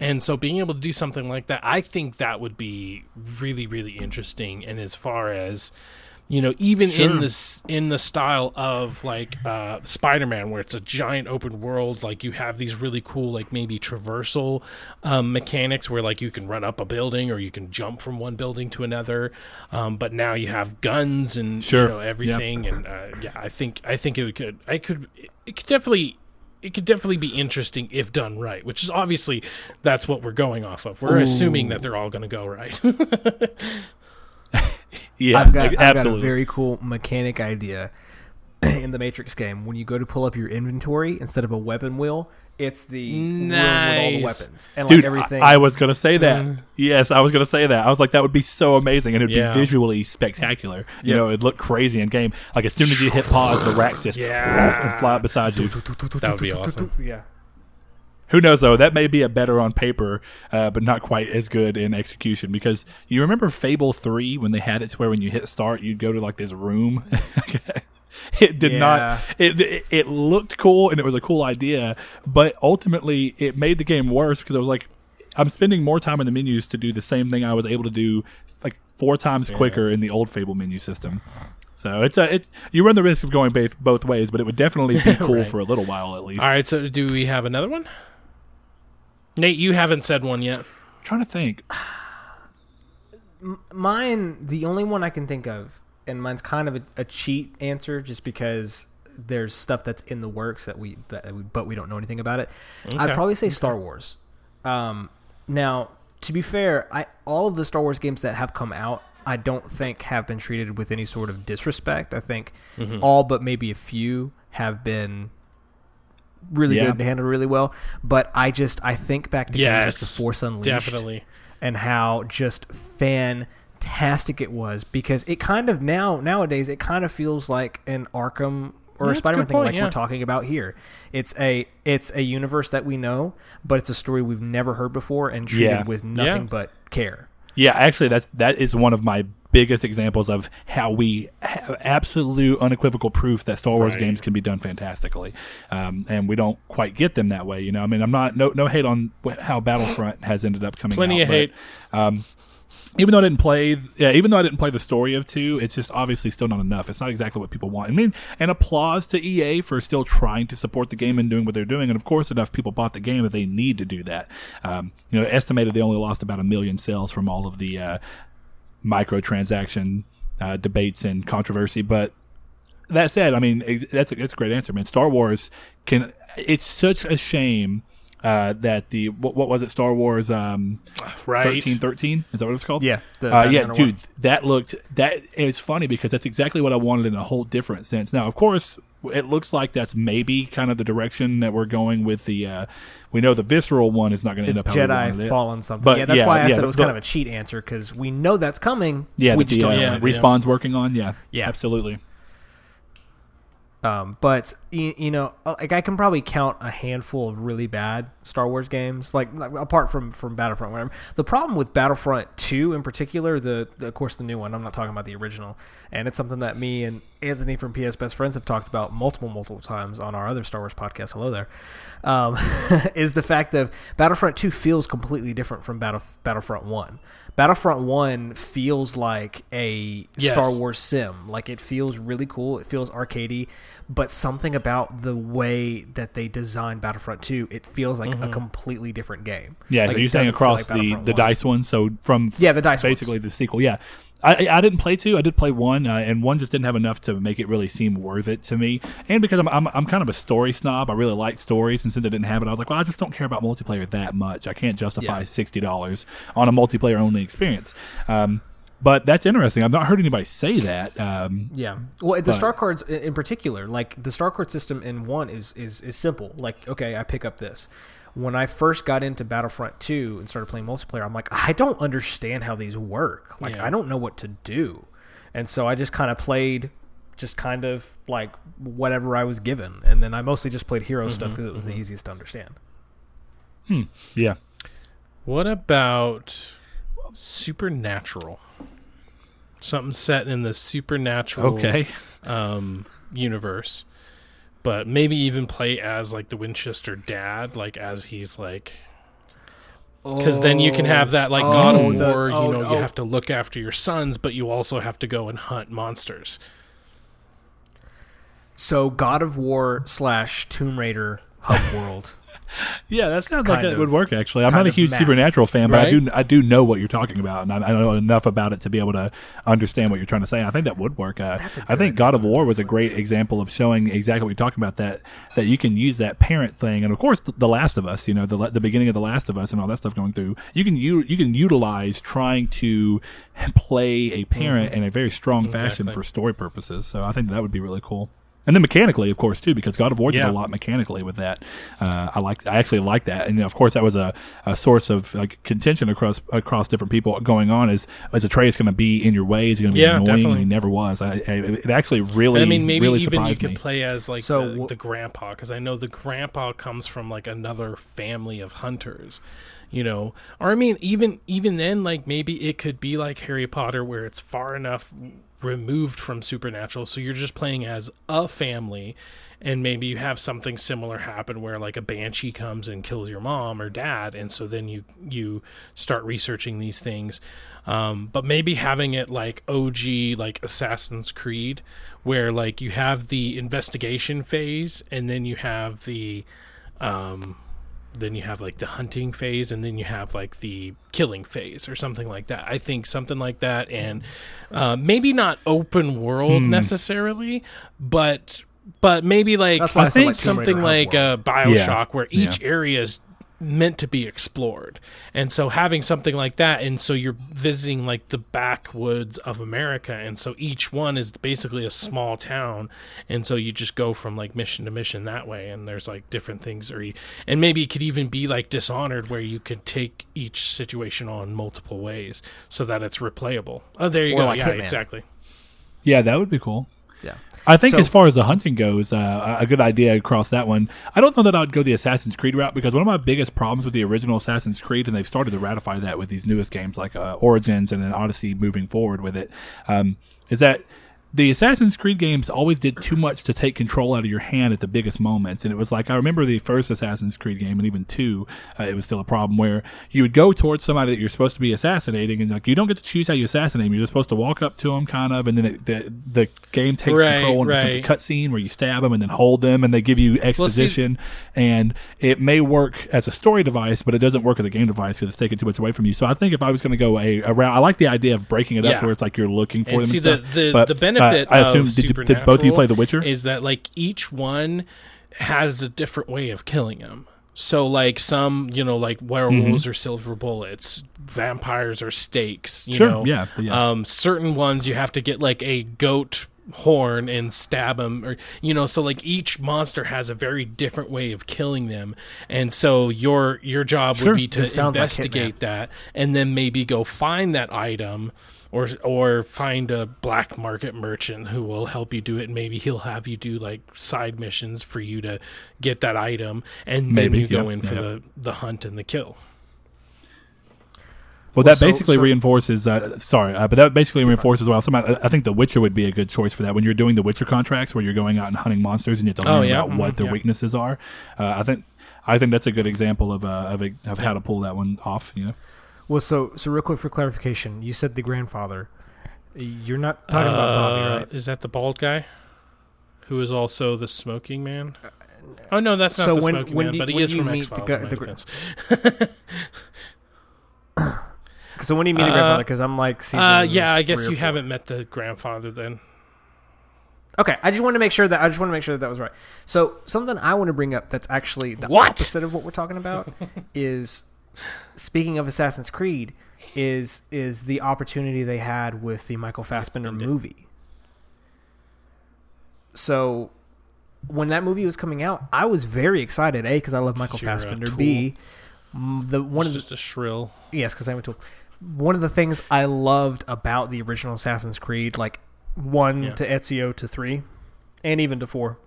And so being able to do something like that, I think that would be really, really interesting. And as far as you know, even in this in the style of like uh, Spider-Man, where it's a giant open world, like you have these really cool, like maybe traversal um, mechanics, where like you can run up a building or you can jump from one building to another. Um, but now you have guns and Sure. you know everything, and uh, yeah, I think I think it could I could it could definitely. It could definitely be interesting if done right, which is obviously that's what we're going off of. We're assuming that they're all going to go right. Yeah, I've got, like, I've got a very cool mechanic idea in the Matrix game. When you go to pull up your inventory, instead of a weapon wheel, it's the room with all the weapons and Dude, like everything. I, I was gonna say that. Mm. Yes, I was gonna say that. I was like, that would be so amazing, and it'd Yeah. be visually spectacular. You know, it'd look crazy in game. Like as soon as you hit pause, the racks just Yeah. and fly up beside you. that would be awesome. yeah. Who knows though? That may be a better on paper, uh, but not quite as good in execution. Because you remember Fable Three when they had it to where when you hit start, you'd go to like this room. it did Yeah. not. It, it it looked cool and it was a cool idea, but ultimately it made the game worse because I was like, I'm spending more time in the menus to do the same thing I was able to do like four times quicker in the old Fable menu system. So it's a it. You run the risk of going both both ways, but it would definitely be cool Right. for a little while at least. All right, so do we have another one? Nate, you haven't said one yet. I'm trying to think. Mine, the only one I can think of, and mine's kind of a, a cheat answer, just because there's stuff that's in the works that we, that we but we don't know anything about it. I'd probably say Star Wars. Um, now, to be fair, I all of the Star Wars games that have come out, I don't think have been treated with any sort of disrespect. I think Mm-hmm. all but maybe a few have been really Yeah. good and handled really well. But I just I think back to like The Force Unleashed Definitely. and how just fantastic it was because it kind of now nowadays it kind of feels like an Arkham or Yeah, a Spider-Man thing point, like yeah. we're talking about here. It's a it's a universe that we know, but it's a story we've never heard before and treated with nothing Yeah. but care. Yeah, actually, that's that is one of my biggest examples of how we have absolute unequivocal proof that Star Wars Right. games can be done fantastically, um, and we don't quite get them that way. You know, I mean, I'm not no no hate on how Battlefront has ended up coming. Out. Plenty out, of but, hate. Um, even though I didn't play, yeah, even though I didn't play the story of two, it's just obviously still not enough. It's not exactly what people want. I mean, and applause to EA for still trying to support the game and doing what they're doing. And of course, enough people bought the game that they need to do that. Um, you know, estimated they only lost about a million sales from all of the uh, microtransaction uh, debates and controversy. But that said, I mean, that's a, that's a great answer, man. Star Wars can. It's such a shame. Uh, that the what, what was it? Star Wars um, Right. thirteen thirteen is that what it's called? Yeah, uh, yeah, dude, one. that looked that it's funny because that's exactly what I wanted in a whole different sense. Now, of course, it looks like that's maybe kind of the direction that we're going with the. Uh, we know the visceral one is not going to end up Jedi. Fallen something. But, yeah, that's yeah, why I yeah, said it was but- kind of a cheat answer because we know that's coming. Yeah, we that just the don't uh, know. yeah, when it is. respawn's working on. Yeah, Yeah. absolutely. Um, but you, you know, uh, like I can probably count a handful of really bad Star Wars games, like, like apart from from Battlefront. Whatever. The problem with Battlefront Two, in particular, the, the of course the new one. I'm not talking about the original, and it's something that me and Anthony from PS Best Friends have talked about multiple multiple times on our other Star Wars podcast. Hello there. Um, is the fact of Battlefront Two feels completely different from Battle Battlefront One. Battlefront One feels like a Yes. Star Wars sim. Like it feels really cool. It feels arcadey, but something about the way that they designed Battlefront 2, it feels like a mm-hmm. completely different game. Yeah, Like, so you're saying across like the the 1. DICE one. So from Yeah, the DICE ones. basically the sequel. Yeah, I I didn't play two. I did play one, uh, and one just didn't have enough to make it really seem worth it to me. And because I'm I'm, I'm kind of a story snob, I really like stories, and since I didn't have it, I was like, well, I just don't care about multiplayer that much. I can't justify Yeah. sixty dollars on a multiplayer only experience. Um, but that's interesting. I've not heard anybody say that. Um, Yeah. Well, the But- star cards in particular, like the star card system in one is is is simple. Like, okay, I pick up this. When I first got into Battlefront 2 and started playing multiplayer, I'm like, I don't understand how these work. Like, Yeah. I don't know what to do. And so I just kind of played just kind of like whatever I was given, and then I mostly just played hero mm-hmm, stuff because it was the mm-hmm. easiest to understand. Hmm, yeah. What about supernatural? Something set in the supernatural Okay. um, universe, but maybe even play as like the Winchester dad, like as he's like, because then you can have that like God Oh, of the- War. oh, you know, oh. you have to look after your sons, but you also have to go and hunt monsters. So God of War slash Tomb Raider hub world. Yeah, that sounds like it would work. Actually, I'm not a huge map. supernatural fan, but I do I do know what you're talking about, and I, I know enough about it to be able to understand what you're trying to say. I think that would work. Uh, I think God of War was a great example of showing exactly what you're talking about. That that you can use that parent thing, and of course, the, the Last of Us. You know, the the beginning of the Last of Us and all that stuff going through. You can you you can utilize trying to play a parent in a very strong fashion for story purposes. So I think that would be really cool. And then mechanically, of course, too, because God of War did Yeah. a lot mechanically with that. Uh, I like, I actually like that, and of course, that was a, a source of like contention across across different people going on. Is is Atreus going to be in your way? Is he going to be Yeah, annoying? definitely. And he never was. I, I, it actually really, And I mean, maybe really even you could me. play as like So the, wh- the grandpa, because I know the grandpa comes from like another family of hunters, you know. Or I mean, even even then, like maybe it could be like Harry Potter, where it's far enough removed from supernatural, so you're just playing as a family, and maybe you have something similar happen where like a banshee comes and kills your mom or dad, and so then you you start researching these things. Um, but maybe having it like OG, like Assassin's Creed, where like you have the investigation phase and then you have the, um, then you have like the hunting phase and then you have like the killing phase or something like that. I think something like that, and uh, maybe not open world necessarily, but but maybe like I think like, something like uh. Bioshock, where each Yeah. area is meant to be explored. And so having something like that and so you're visiting like the backwoods of America and so each one is basically a small town and so you just go from like mission to mission that way and there's like different things or you, and maybe it could even be like dishonored where you could take each situation on multiple ways so that it's replayable. Oh there you Or go. like yeah, Hitman. exactly. Yeah, that would be cool. I think So- as far as the hunting goes, uh, a good idea across that one. I don't know that I'd go the Assassin's Creed route because one of my biggest problems with the original Assassin's Creed, and they've started to ratify that with these newest games like uh, Origins and then Odyssey moving forward with it, um, is that the Assassin's Creed games always did too much to take control out of your hand at the biggest moments. And it was like, I remember the first Assassin's Creed game and even two, uh, it was still a problem where you would go towards somebody that you're supposed to be assassinating and like, you don't get to choose how you assassinate them. You're just supposed to walk up to them kind of, and then it, the, the game takes Right, control and it right. becomes a cutscene where you stab them and then hold them and they give you exposition. and it may work as a story device, but it doesn't work as a game device because it's taking too much away from you. So I think if I was going to go a, a route, I like the idea of breaking it up Yeah. where it's like you're looking for And them see the stuff. the, But, the benefit uh, I assume did, did both of you play The Witcher? is that like each one has a different way of killing him. So like some, you know, like werewolves are silver bullets, vampires are stakes. You Mm-hmm. Sure, know, yeah, yeah. Um, certain ones you have to get like a goat horn and stab them, or you know. So like each monster has a very different way of killing them, and so your your job Sure. would be to sounds like investigate that, and then maybe go find that item or or find a black market merchant who will help you do it. And maybe he'll have you do like side missions for you to get that item, and then Maybe, you go yeah, in for yeah. the the hunt and the kill. Well, Well, that so- basically so- reinforces. Uh, sorry, uh, but that basically reinforces. Well, somebody, I think The Witcher would be a good choice for that when you're doing the Witcher contracts, where you're going out and hunting monsters and you have to Oh, learn yeah, about what mhm, their yeah. weaknesses are. Uh, I think, I think that's a good example of uh, of, a, of how to pull that one off. You know, Well, so so real quick for clarification, you said the grandfather. You're not talking about Bobby, Uh, right? Is that the bald guy who is also the smoking man? Oh no, that's not So the when- smoking when man, do- but he when is do you from meet X Files. guy- the gr- So when do you meet a Uh, grandfather? Because I'm like, season Uh, yeah, I guess you four. haven't met the grandfather then. Okay, I just want to make sure that I just want to make sure that that was right. So something I want to bring up that's actually the What? opposite of what we're talking about is speaking of Assassin's Creed is is the opportunity they had with the Michael Fassbender movie. So when that movie was coming out, I was very excited. A because I love Michael You're a Fassbender. tool. B the one of the just a shrill. Yes, because I'm a tool. One of the things I loved about the original Assassin's Creed, like one Yeah. to Ezio to three, and even to four,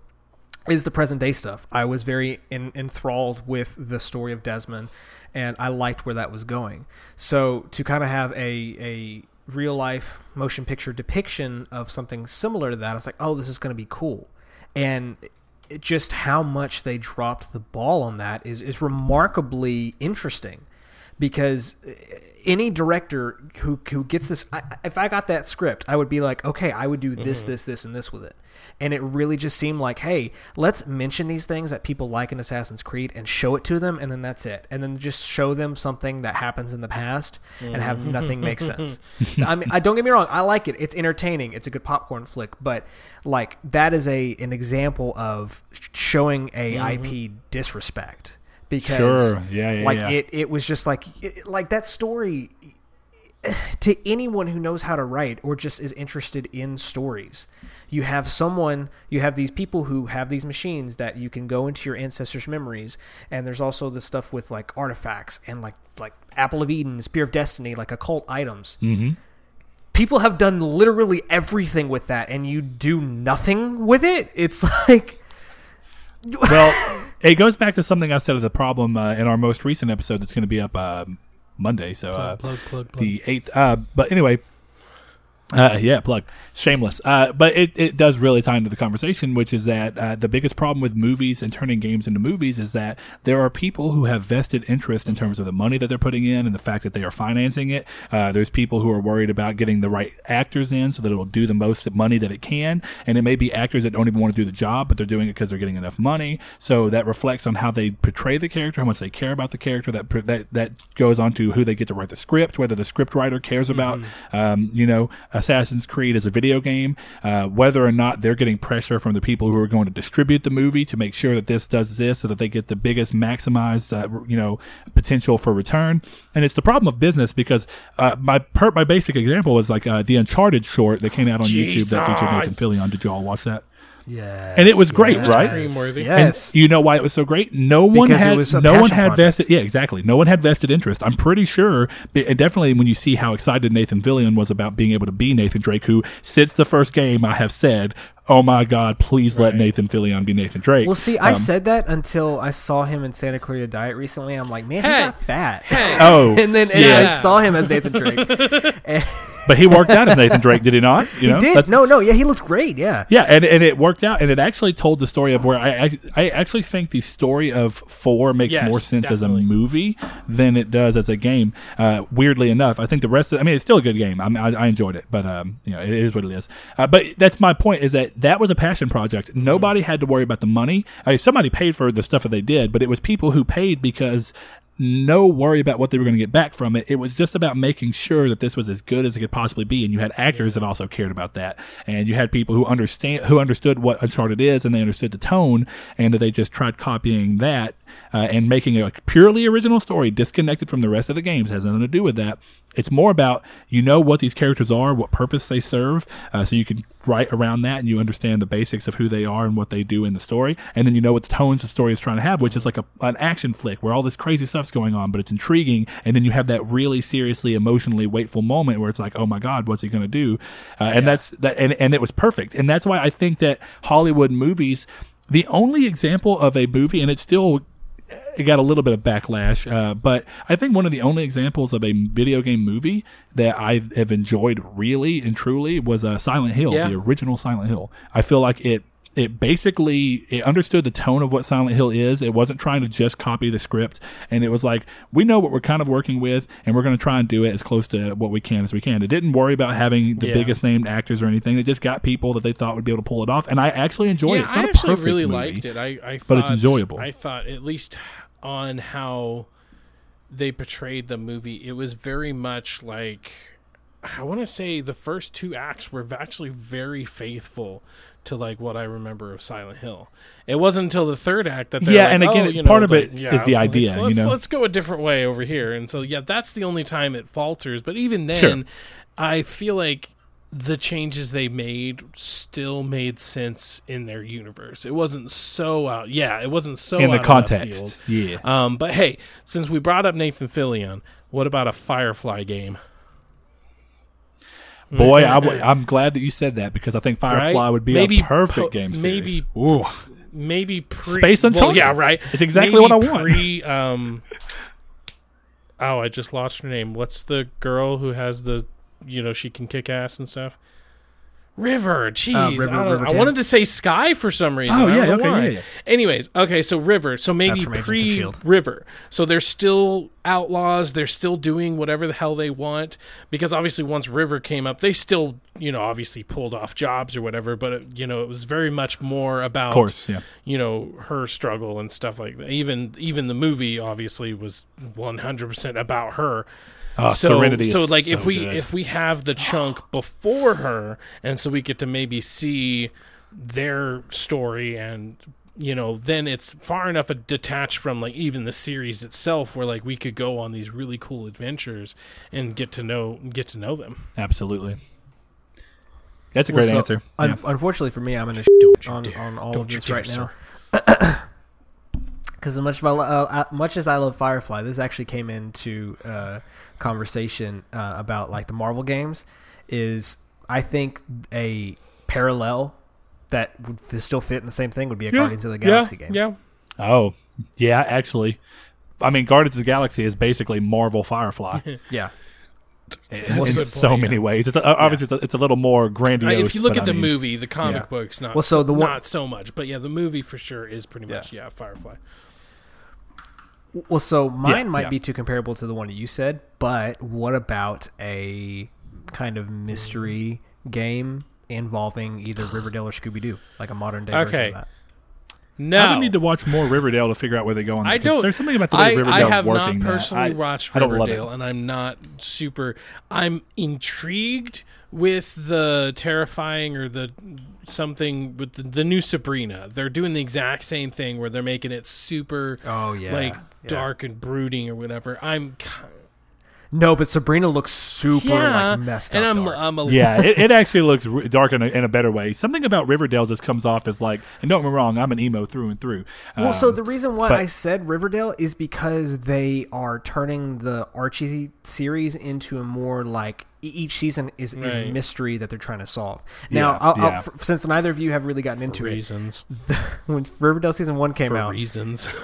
is the present day stuff. I was very en- enthralled with the story of Desmond, and I liked where that was going. So to kind of have a a real life motion picture depiction of something similar to that, I was like, oh, this is going to be cool, and it just how much they dropped the ball on that is is remarkably interesting because any director who who gets this I, if I got that script I would be like okay I would do this mm-hmm. this this and this with it. And it really just seemed like hey let's mention these things that people like in Assassin's Creed and show it to them and then that's it. And then just show them something that happens in the past and have mm. nothing make sense. I mean I don't get me wrong I like it. It's entertaining. It's a good popcorn flick. But like that is a an example of showing a IP mm-hmm. disrespect because Sure. Yeah, yeah, like yeah. it it was just like it, like that story to anyone who knows how to write or just is interested in stories you have someone you have these people who have these machines that you can go into your ancestors memories and there's also this stuff with like artifacts and like like apple of eden spear of destiny like occult items hmm people have done literally everything with that and you do nothing with it it's like well, it goes back to something I said of the problem uh, in our most recent episode that's going to be up uh, Monday. So uh, plug, plug, plug. the eighth. Uh, but anyway, uh, yeah, plug. Shameless. Uh, but it, it does really tie into the conversation, which is that uh, the biggest problem with movies and turning games into movies is that there are people who have vested interest in terms of the money that they're putting in and the fact that they are financing it. Uh, there's people who are worried about getting the right actors in so that it will do the most money that it can. And it may be actors that don't even want to do the job, but they're doing it because they're getting enough money. So that reflects on how they portray the character, how much they care about the character. That that that goes on to who they get to write the script, whether the script writer cares about, um, you know, Assassin's Creed as a video game, uh, whether or not they're getting pressure from the people who are going to distribute the movie to make sure that this does this, so that they get the biggest maximized, uh, you know, potential for return. And it's the problem of business because uh, my per- my basic example was like uh, the Uncharted short that came out on YouTube that featured Nathan Jesus. Fillion. Did you all watch that? Yes And it was great, yes, right? Scream-worthy. yes And you know why it was so great? No one Because it had was a no one had project. vested yeah exactly. No one had vested interest. I'm pretty sure, and definitely when you see how excited Nathan Fillion was about being able to be Nathan Drake, who since the first game I have said, "Oh my God, please let Nathan Fillion be Nathan Drake." Well, see, I Um, said that until I saw him in Santa Clarita Diet recently. I'm like, man, Hey. he got fat. Oh, and then and yeah. I saw him as Nathan Drake. But he worked out as Nathan Drake, did he not? You know, he did. That's- No, no, yeah, he looked great. Yeah. Yeah, and, and it worked out, and it actually told the story of where I I, I actually think the story of four makes Yes, more sense as a movie than it does as a game. Uh, weirdly enough, I think the rest of I mean it's still a good game. I, mean, I, I enjoyed it, but um, you know it is what it is. Uh, but that's my point is that that was a passion project. Nobody had to worry about the money. I mean, somebody paid for the stuff that they did, but it was people who paid because no worry about what they were going to get back from it. It was just about making sure that this was as good as it could possibly be, and you had actors that also cared about that, and you had people who understand who understood what Uncharted is, and they understood the tone, and that they just tried copying that uh, and making a purely original story, disconnected from the rest of the games, has nothing to do with that. It's more about you know what these characters are, what purpose they serve, uh, so you can write around that, and you understand the basics of who they are and what they do in the story, and then you know what the tones the story is trying to have, which is like a, an action flick where all this crazy stuff's going on, but it's intriguing, and then you have that really seriously, emotionally weightful moment where it's like, oh my god, what's he going to do? Uh, and that's that, and and it was perfect, and that's why I think that Hollywood movies, the only example of a movie, and it's still it got a little bit of backlash, uh, but I think one of the only examples of a video game movie that I have enjoyed really and truly was uh, Silent Hill, Yeah. the original Silent Hill. I feel like it it basically it understood the tone of what Silent Hill is. It wasn't trying to just copy the script, and it was like we know what we're kind of working with, and we're going to try and do it as close to what we can as we can. It didn't worry about having the Yeah. biggest named actors or anything. It just got people that they thought would be able to pull it off, and I actually enjoyed it. yeah, It's not I a actually perfect really movie. liked it. I, I but it's enjoyable. I thought at least on how they portrayed the movie, it was very much like I want to say the first two acts were actually very faithful to like what I remember of Silent Hill. It wasn't until the third act that Yeah, like, and again, oh, you know, part of like, it yeah, is the like, idea, you Let's, know? let's go a different way over here. And so yeah, that's the only time it falters. But even then, Sure. I feel like the changes they made still made sense in their universe. It wasn't so out. Yeah, it wasn't so in the context. field. Yeah. Um, but hey, since we brought up Nathan Fillion, what about a Firefly game? Boy, I w- I'm glad that you said that because I think Firefly Right? would be Maybe a perfect po- game series. maybe- Ooh. maybe pre Space well, yeah, right. It's exactly Maybe what I want. Pre, um, oh, I just lost her name. What's the girl who has the, you know, she can kick ass and stuff. River, jeez, Uh, River- I, River I wanted to say Sky for some reason. Oh, yeah, okay, yeah, yeah. Anyways, okay, so River, so maybe That's from Agents of pre River, so they're still outlaws. They're still doing whatever the hell they want because obviously once River came up, they still, you know, obviously pulled off jobs or whatever. But it, you know, it was very much more about course, yeah. you know her struggle and stuff like that. Even even the movie obviously was one hundred percent about her. Oh, so Serenity so is like so if we good. if we have the chunk before her, and so we get to maybe see their story and you know then it's far enough detached from like even the series itself where like we could go on these really cool adventures and get to know get to know them Absolutely. That's a Well, great so, answer. un- Yeah. unfortunately for me, I'm going to Don't on, on all Don't of this right sir. now. Because as much, of I, uh, uh, much as I love Firefly, this actually came into uh, conversation uh, about like the Marvel games. Is I think a parallel that would f- still fit in the same thing would be a Guardians of the Galaxy yeah, game. yeah Oh, yeah, actually. I mean, Guardians of the Galaxy is basically Marvel Firefly yeah. in, in good so point, many yeah. ways. It's a, obviously it's, a, it's a little more grandiose. if you look but at the I mean, movie, the comic Yeah. books, not Well, so the one- not so much, but yeah, the movie for sure is pretty Yeah. much yeah, Firefly. Well, so mine Yeah, might yeah. be too comparable to the one you said, but what about a kind of mystery game involving either Riverdale or Scooby Doo, like a modern day version of that? No, I would need to watch more Riverdale to figure out where they go on. I that, 'cause don't. There's something about the way I, I have working not that personally I, watched I don't love Riverdale, it. and I'm not super. I'm intrigued with the terrifying or the something with the, the new Sabrina. They're doing the exact same thing where they're making it super Oh yeah, like yeah. dark and brooding or whatever. I'm ki- No, but Sabrina looks super yeah, like messed and up. And I'm dark. I'm a little yeah, it, it actually looks r- dark in a, in a better way. Something about Riverdale just comes off as like, and don't get me wrong, I'm an emo through and through. Well, so Um, the reason why but- I said Riverdale is because they are turning the Archie series into a more like each season is, is a mystery that they're trying to solve. Now, Yeah, I'll, I'll, yeah. since neither of you have really gotten for into it, reasons when Riverdale season one came for out, reasons.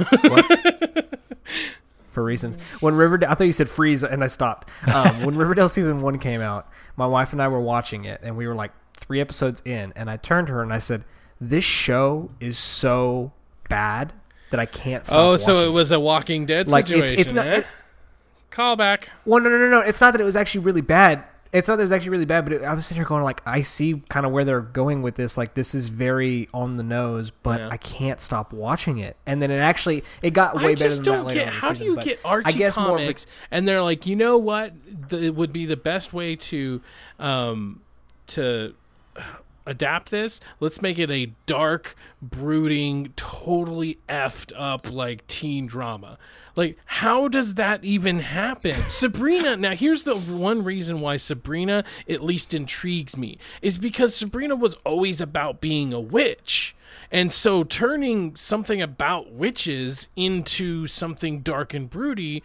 for reasons. When Riverdale, I thought you said freeze, and I stopped. Um, when Riverdale season one came out, my wife and I were watching it, and we were like three episodes in, and I turned to her and I said, "This show is so bad that I can't stop." oh, so watching it was a Walking Dead Like, it's- situation. it's not- eh? it- Call back. Well, no, no, no, no. It's not that it was actually really bad. It's not that it was actually really bad, but it, I was sitting here going like, I see kind of where they're going with this. Like, this is very on the nose, but Yeah. I can't stop watching it. And then it actually it got way I better just than don't get on in the how do you get Archie I guess more comics and they're like, you know what, the, it would be the best way to um to adapt this. Let's make it a dark, brooding, totally effed up like teen drama. Like, how does that even happen? Sabrina, now here's the one reason why Sabrina at least intrigues me is because Sabrina was always about being a witch. And so turning something about witches into something dark and broody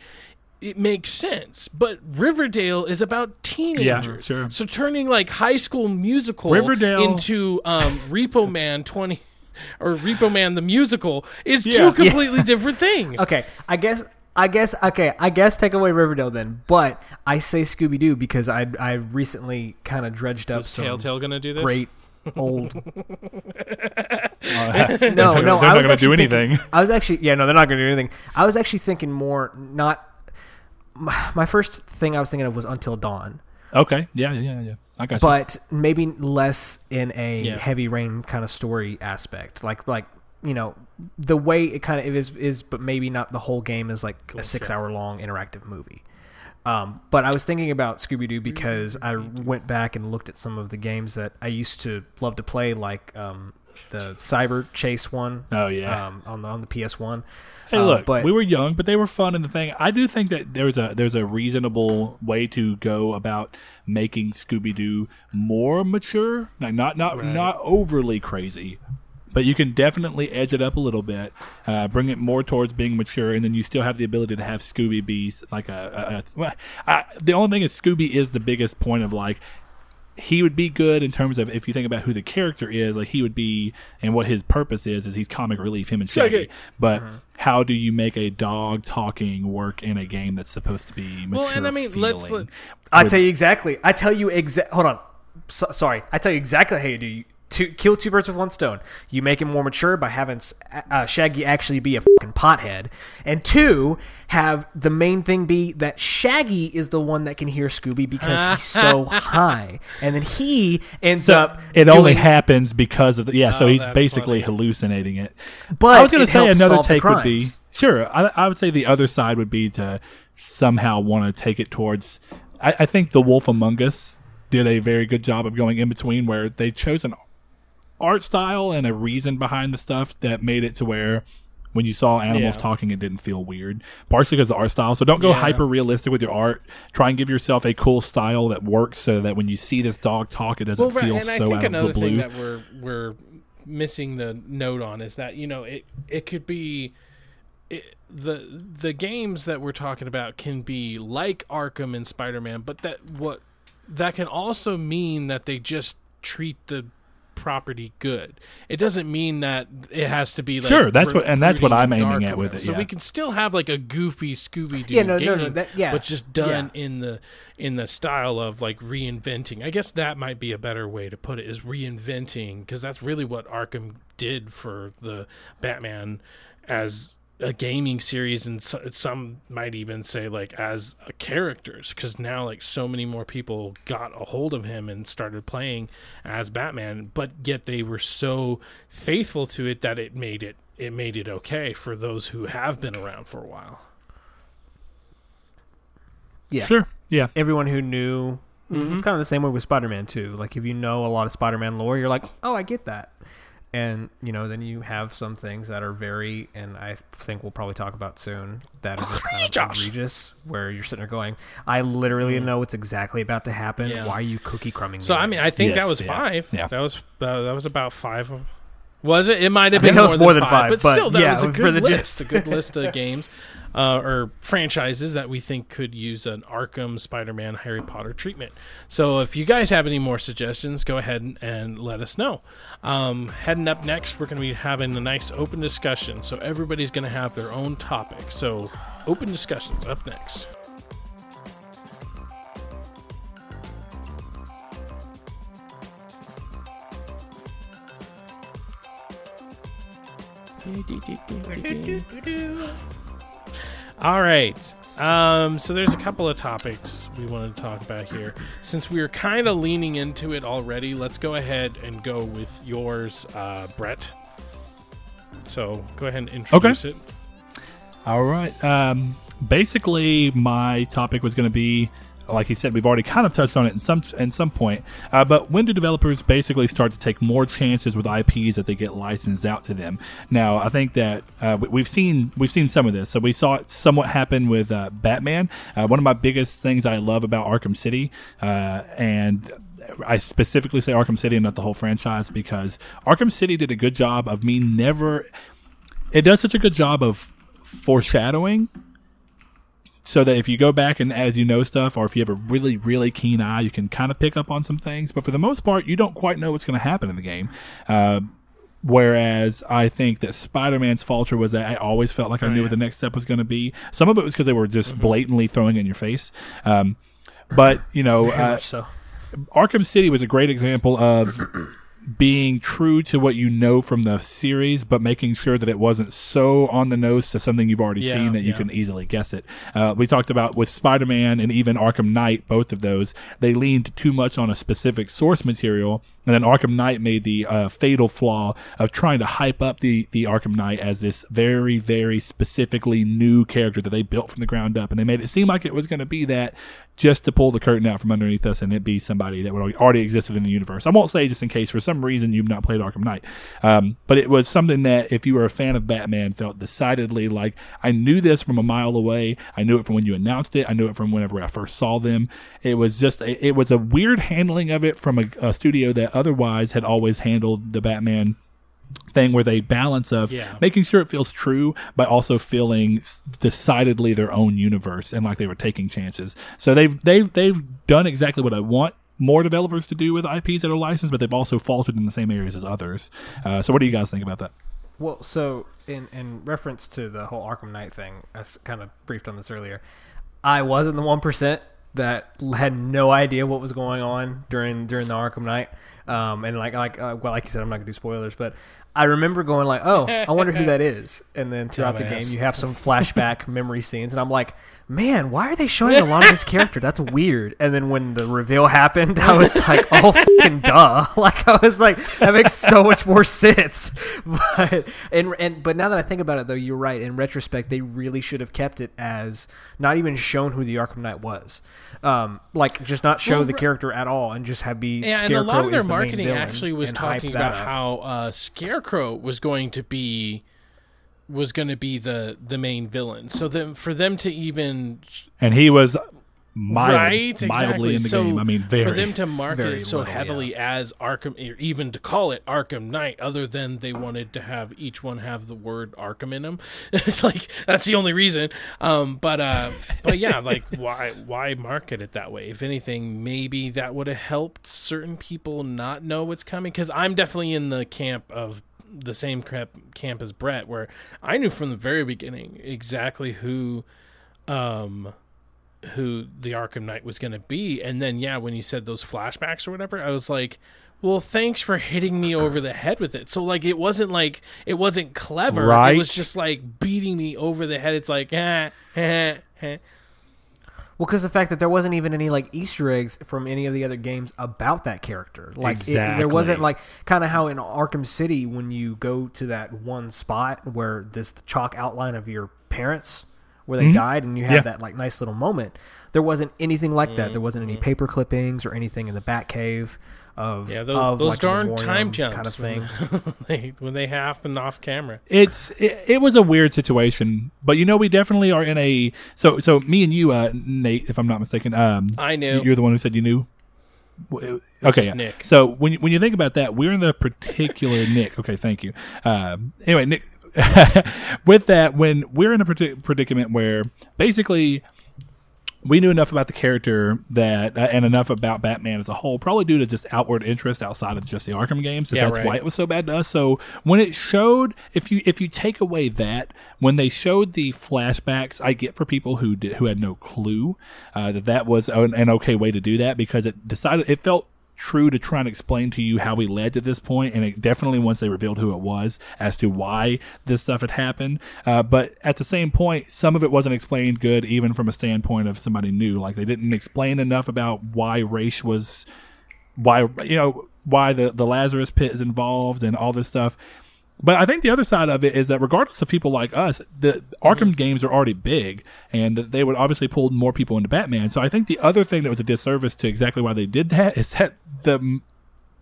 it makes sense. But Riverdale is about teenagers. Yeah, sure. So turning like high school musical Riverdale- into um, Repo Man 20 or Repo Man the musical is Yeah. two completely different things. Okay, I guess. I guess okay. I guess take away Riverdale then, but I say Scooby Doo because I I recently kind of dredged up Is some Telltale going to do this? great old. uh, no, they're no, not gonna do thinking- anything. I was actually yeah, no, they're not going to do anything. I was actually thinking more not. My, my first thing I was thinking of was Until Dawn, Okay, yeah, yeah, yeah. I got you. but maybe less in a Yeah. heavy rain kind of story aspect. Like like you know the way it kind of is is, but maybe not the whole game is like a six hour long interactive movie. Um, but I was thinking about Scooby Doo because I went back and looked at some of the games that I used to love to play, like um, the Cyber Chase one. Oh, yeah. um, on the on the PS One. Hey, Um, look, but we were young, but they were fun. And the thing, I do think that there's a there's a reasonable way to go about making Scooby Doo more mature, like not not Right. not overly crazy, but you can definitely edge it up a little bit, uh, bring it more towards being mature, and then you still have the ability to have Scooby be like a. a, a well, I, the only thing is Scooby is the biggest point of like he would be good in terms of if you think about who the character is, like he would be and what his purpose is, is he's comic relief, him and Shaggy. Shaggy. But uh-huh. how do you make a dog talking work in a game that's supposed to be mature Well, and I mean, let's- feeling? I With- tell you exactly. I tell you exact. Hold on. So, sorry. I tell you exactly how you do. You two, kill two birds with one stone. You make him more mature by having uh, Shaggy actually be a fucking pothead, and two, have the main thing be that Shaggy is the one that can hear Scooby because he's so high, and then he ends So up. it only happens because of the yeah. so Oh, he's basically funny. hallucinating it. But I was going to say another take would be sure. I, I would say the other side would be to somehow want to take it towards. I, I think the Wolf Among Us did a very good job of going in between, where they chose an art style and a reason behind the stuff that made it to where. When you saw animals Yeah. talking, it didn't feel weird. Partially because of the art style. So don't go Yeah. hyper realistic with your art. Try and give yourself a cool style that works, so that when you see this dog talk, it doesn't Well, right, feel and so I think out another of the blue. Think another thing that we're we're missing the note on is that you know it it could be it, the the games that we're talking about can be like Arkham and Spider Man, but that what that can also mean that they just treat the property good. It doesn't mean that it has to be like Sure, that's what- and that's what I'm aiming at with whatever. it, So we can still have like a goofy Scooby Doo Yeah, no, no, game, no, that- yeah. but just done Yeah. in the in the style of like reinventing. I guess that might be a better way to put it is reinventing because that's really what Arkham did for the Batman as a gaming series and so, some might even say like as a characters because now like so many more people got a hold of him and started playing as Batman but yet they were so faithful to it that it made it it made it okay for those who have been around for a while Yeah. Sure, yeah. everyone who knew Mm-hmm. it's kind of the same way with spider-man too like if you know a lot of spider-man lore you're like oh i get that and you know then you have some things that are very and i think we'll probably talk about soon that are just kind of Egregious. egregious where you're sitting there going i literally know what's exactly about to happen Mm. Yeah. why are you cookie crumbing me? So me I mean, I think Yes, that was yeah. five. Yeah. That was uh, that was about five. Was it? It might have been that was more, more than, than five, five, but but still, that yeah, was a good the list. gist. A good list of games uh, or franchises that we think could use an Arkham, Spider-Man, Harry Potter treatment. So if you guys have any more suggestions, go ahead and, and let us know. Um, heading up next, we're going to be having a nice open discussion. So everybody's going to have their own topic. So open discussions up next. All right. Um, so there's a couple of topics we want to talk about here. Since we are kind of leaning into it already, let's go ahead and go with yours, uh, Brett. So go ahead and introduce it. All right. Um, basically, my topic was going to be, like he said, we've already kind of touched on it in some in some point. Uh, but when do developers basically start to take more chances with IPs that they get licensed out to them? Now, I think that uh, we- we've seen we've seen some of this. So we saw it somewhat happen with uh, Batman. Uh, one of my biggest things I love about Arkham City, uh, and I specifically say Arkham City and not the whole franchise because Arkham City did a good job of me never. It does such a good job of foreshadowing so that if you go back and as you know stuff or if you have a really really keen eye you can kind of pick up on some things. But for the most part you don't quite know what's going to happen in the game. Uh, whereas i think that spider-man's falter was that i always felt like i knew yeah. what the next step was going to be. Some of it was because they were just blatantly throwing it in your face. Um, but you know uh, so. Arkham City was a great example of being true to what you know from the series, but making sure that it wasn't so on the nose to something you've already Yeah, seen that you can easily guess it. Uh, we talked about with Spider Man and even Arkham Knight, both of those, they leaned too much on a specific source material. And then Arkham Knight made the uh, fatal flaw of trying to hype up the, the Arkham Knight as this very, very specifically new character that they built from the ground up. And they made it seem like it was going to be that just to pull the curtain out from underneath us and it be somebody that would already existed in the universe. I won't say just in case for some reason you've not played Arkham Knight, um, but it was something that if you were a fan of Batman, felt decidedly like I knew this from a mile away. I knew it from when you announced it. I knew it from whenever I first saw them. It was just it, it was a weird handling of it from a, a studio that otherwise had always handled the Batman thing where they balance of Yeah. making sure it feels true but also feeling decidedly their own universe and like they were taking chances so they've they've they've done exactly what i want more developers to do with IPs that are licensed, but they've also faltered in the same areas as others. Uh, so, what do you guys think about that? Well, so in in reference to the whole Arkham Knight thing, I kind of briefed on this earlier. I was in the one percent that had no idea what was going on during during the Arkham Knight. Um, and like like uh, well, like you said, I'm not gonna do spoilers, but I remember going like, oh, I wonder who that is. And then throughout the game, you have some flashback memory scenes, and I'm like, man, why are they showing a lot of this character? That's weird. And then when the reveal happened, I was like, oh, fucking duh. Like I was like, that makes so much more sense. But and and but now that I think about it, though, you're right. In retrospect, they really should have kept it as not even shown who the Arkham Knight was. Um, like just not show Well, the character at all, and just have be Yeah, and a lot of their the marketing actually was talking about up. how uh, Scarecrow was going to be was going to be the the main villain. So then for them to even And he was mild, right mildly exactly in the so game. I mean, very. for them to market it so little, heavily as Arkham, or even to call it Arkham Knight, other than they wanted to have each one have the word Arkham in them. it's like that's the only reason. Um, but uh, but yeah, like why why market it that way? If anything, maybe that would have helped certain people not know what's coming. Because I'm definitely in the camp of the same camp, camp as Brett, where I knew from the very beginning exactly who. Um, who the Arkham Knight was going to be. And then, yeah, when you said those flashbacks or whatever, I was like, well, thanks for hitting me over the head with it. So, like, it wasn't like, it wasn't clever. Right. It was just like beating me over the head. It's like, eh, eh, eh. Well, because the fact that there wasn't even any like Easter eggs from any of the other games about that character, like it, there wasn't like kind of how in Arkham City when you go to that one spot where this chalk outline of your parents where they died, and you have Yeah. that like nice little moment. There wasn't anything like that. There wasn't Mm-hmm. any paper clippings or anything in the Batcave of Yeah, those, of, those like, darn time jumps kind of thing. when they, when they happened off camera. it's it, it was a weird situation, but you know we definitely are in a so so me and you, uh, Nate, if I'm not mistaken, um, I knew. you're the one who said you knew. Okay, yeah. Nick. So when you, when you think about that, we're in the particular Nick. Okay, thank you. Um, anyway, Nick. with that, when we're in a predicament where basically we knew enough about the character that uh, and enough about Batman as a whole, probably due to just outward interest outside of just the Arkham games. That Yeah, that's right. why it was so bad to us. So when it showed, if you if you take away that, when they showed the flashbacks, I get for people who did, who had no clue uh, that that was an, an okay way to do that because it decided it felt true to try and explain to you how we led to this point and it definitely once they revealed who it was as to why this stuff had happened uh, but at the same point some of it wasn't explained good even from a standpoint of somebody new like they didn't explain enough about why Ra's was why you know why the the Lazarus pit is involved and all this stuff. But I think the other side of it is that regardless of people like us, the Arkham mm-hmm. games are already big, and that they would obviously pull more people into Batman. So I think the other thing that was a disservice to exactly why they did that is that the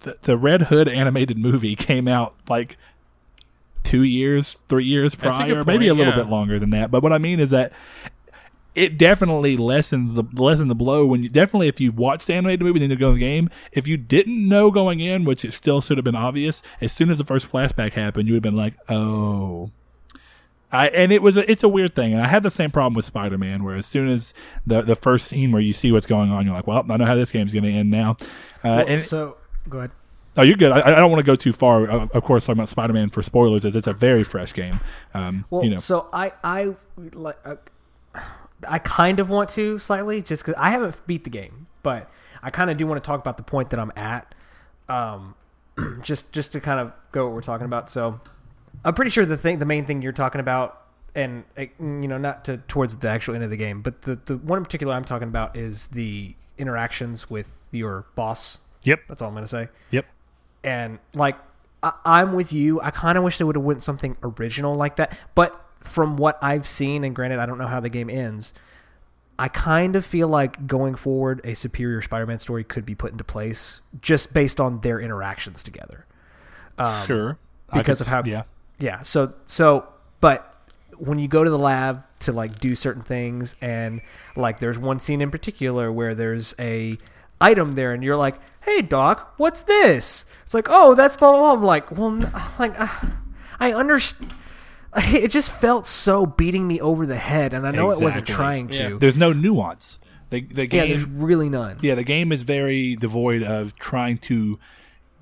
the, the Red Hood animated movie came out like two years, three years That's a prior, maybe a little yeah. bit longer than that. But what I mean is that it definitely lessens the lessen the blow when you definitely if you watched the animated movie then you go in the game. If you didn't know going in, which it still should have been obvious, as soon as the first flashback happened, you would have been like, oh. I, and it was a, it's a weird thing, and I had the same problem with Spider Man, where as soon as the the first scene where you see what's going on, you're like, well, I know how this game's going to end now. Uh, Well, and so go ahead. oh, you're good. I, I don't want to go too far. Of of course, talking about Spider Man for spoilers is it's a very fresh game. Um, Well, you know, so I I like uh, I kind of want to slightly just because I haven't beat the game, but I kind of do want to talk about the point that I'm at. Um, just just to kind of go what we're talking about. So I'm pretty sure the thing, the main thing you're talking about, and uh, you know, not to towards the actual end of the game, but the the one in particular I'm talking about is the interactions with your boss. Yep. That's all I'm gonna say Yep. and like I, I'm with you. I kind of wish they would have went something original like that. But from what I've seen, and granted, I don't know how the game ends. I kind of feel like going forward, a superior Spider-Man story could be put into place just based on their interactions together. Um, sure. Because could of how yeah. yeah so so but when you go to the lab to like do certain things and like there's one scene in particular where there's a item there and you're like hey doc what's this it's like oh that's blah blah blah i'm like well like i understand it just felt so beating me over the head and i know it wasn't trying to Yeah. There's no nuance. The the Yeah, game there's really none. yeah, the game is very devoid of trying to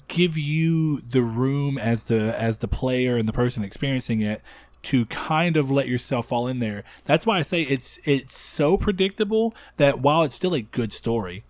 give you the room as the as the player and the person experiencing it to kind of let yourself fall in there. That's why I say it's it's so predictable that while it's still a good story,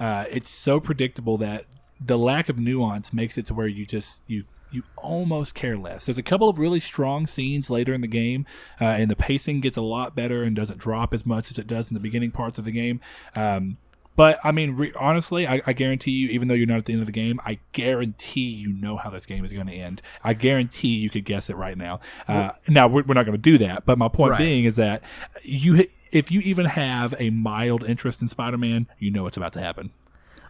uh, it's so predictable that the lack of nuance makes it to where you just you you almost care less. There's a couple of really strong scenes later in the game, uh, and the pacing gets a lot better and doesn't drop as much as it does in the beginning parts of the game. Um, but I mean, re- honestly, I, I guarantee you, even though you're not at the end of the game, I guarantee you know how this game is going to end. I guarantee you could guess it right now. Uh, now we're, we're not going to do that, but my point Right. being is that you, if you even have a mild interest in Spider-Man, you know what's about to happen.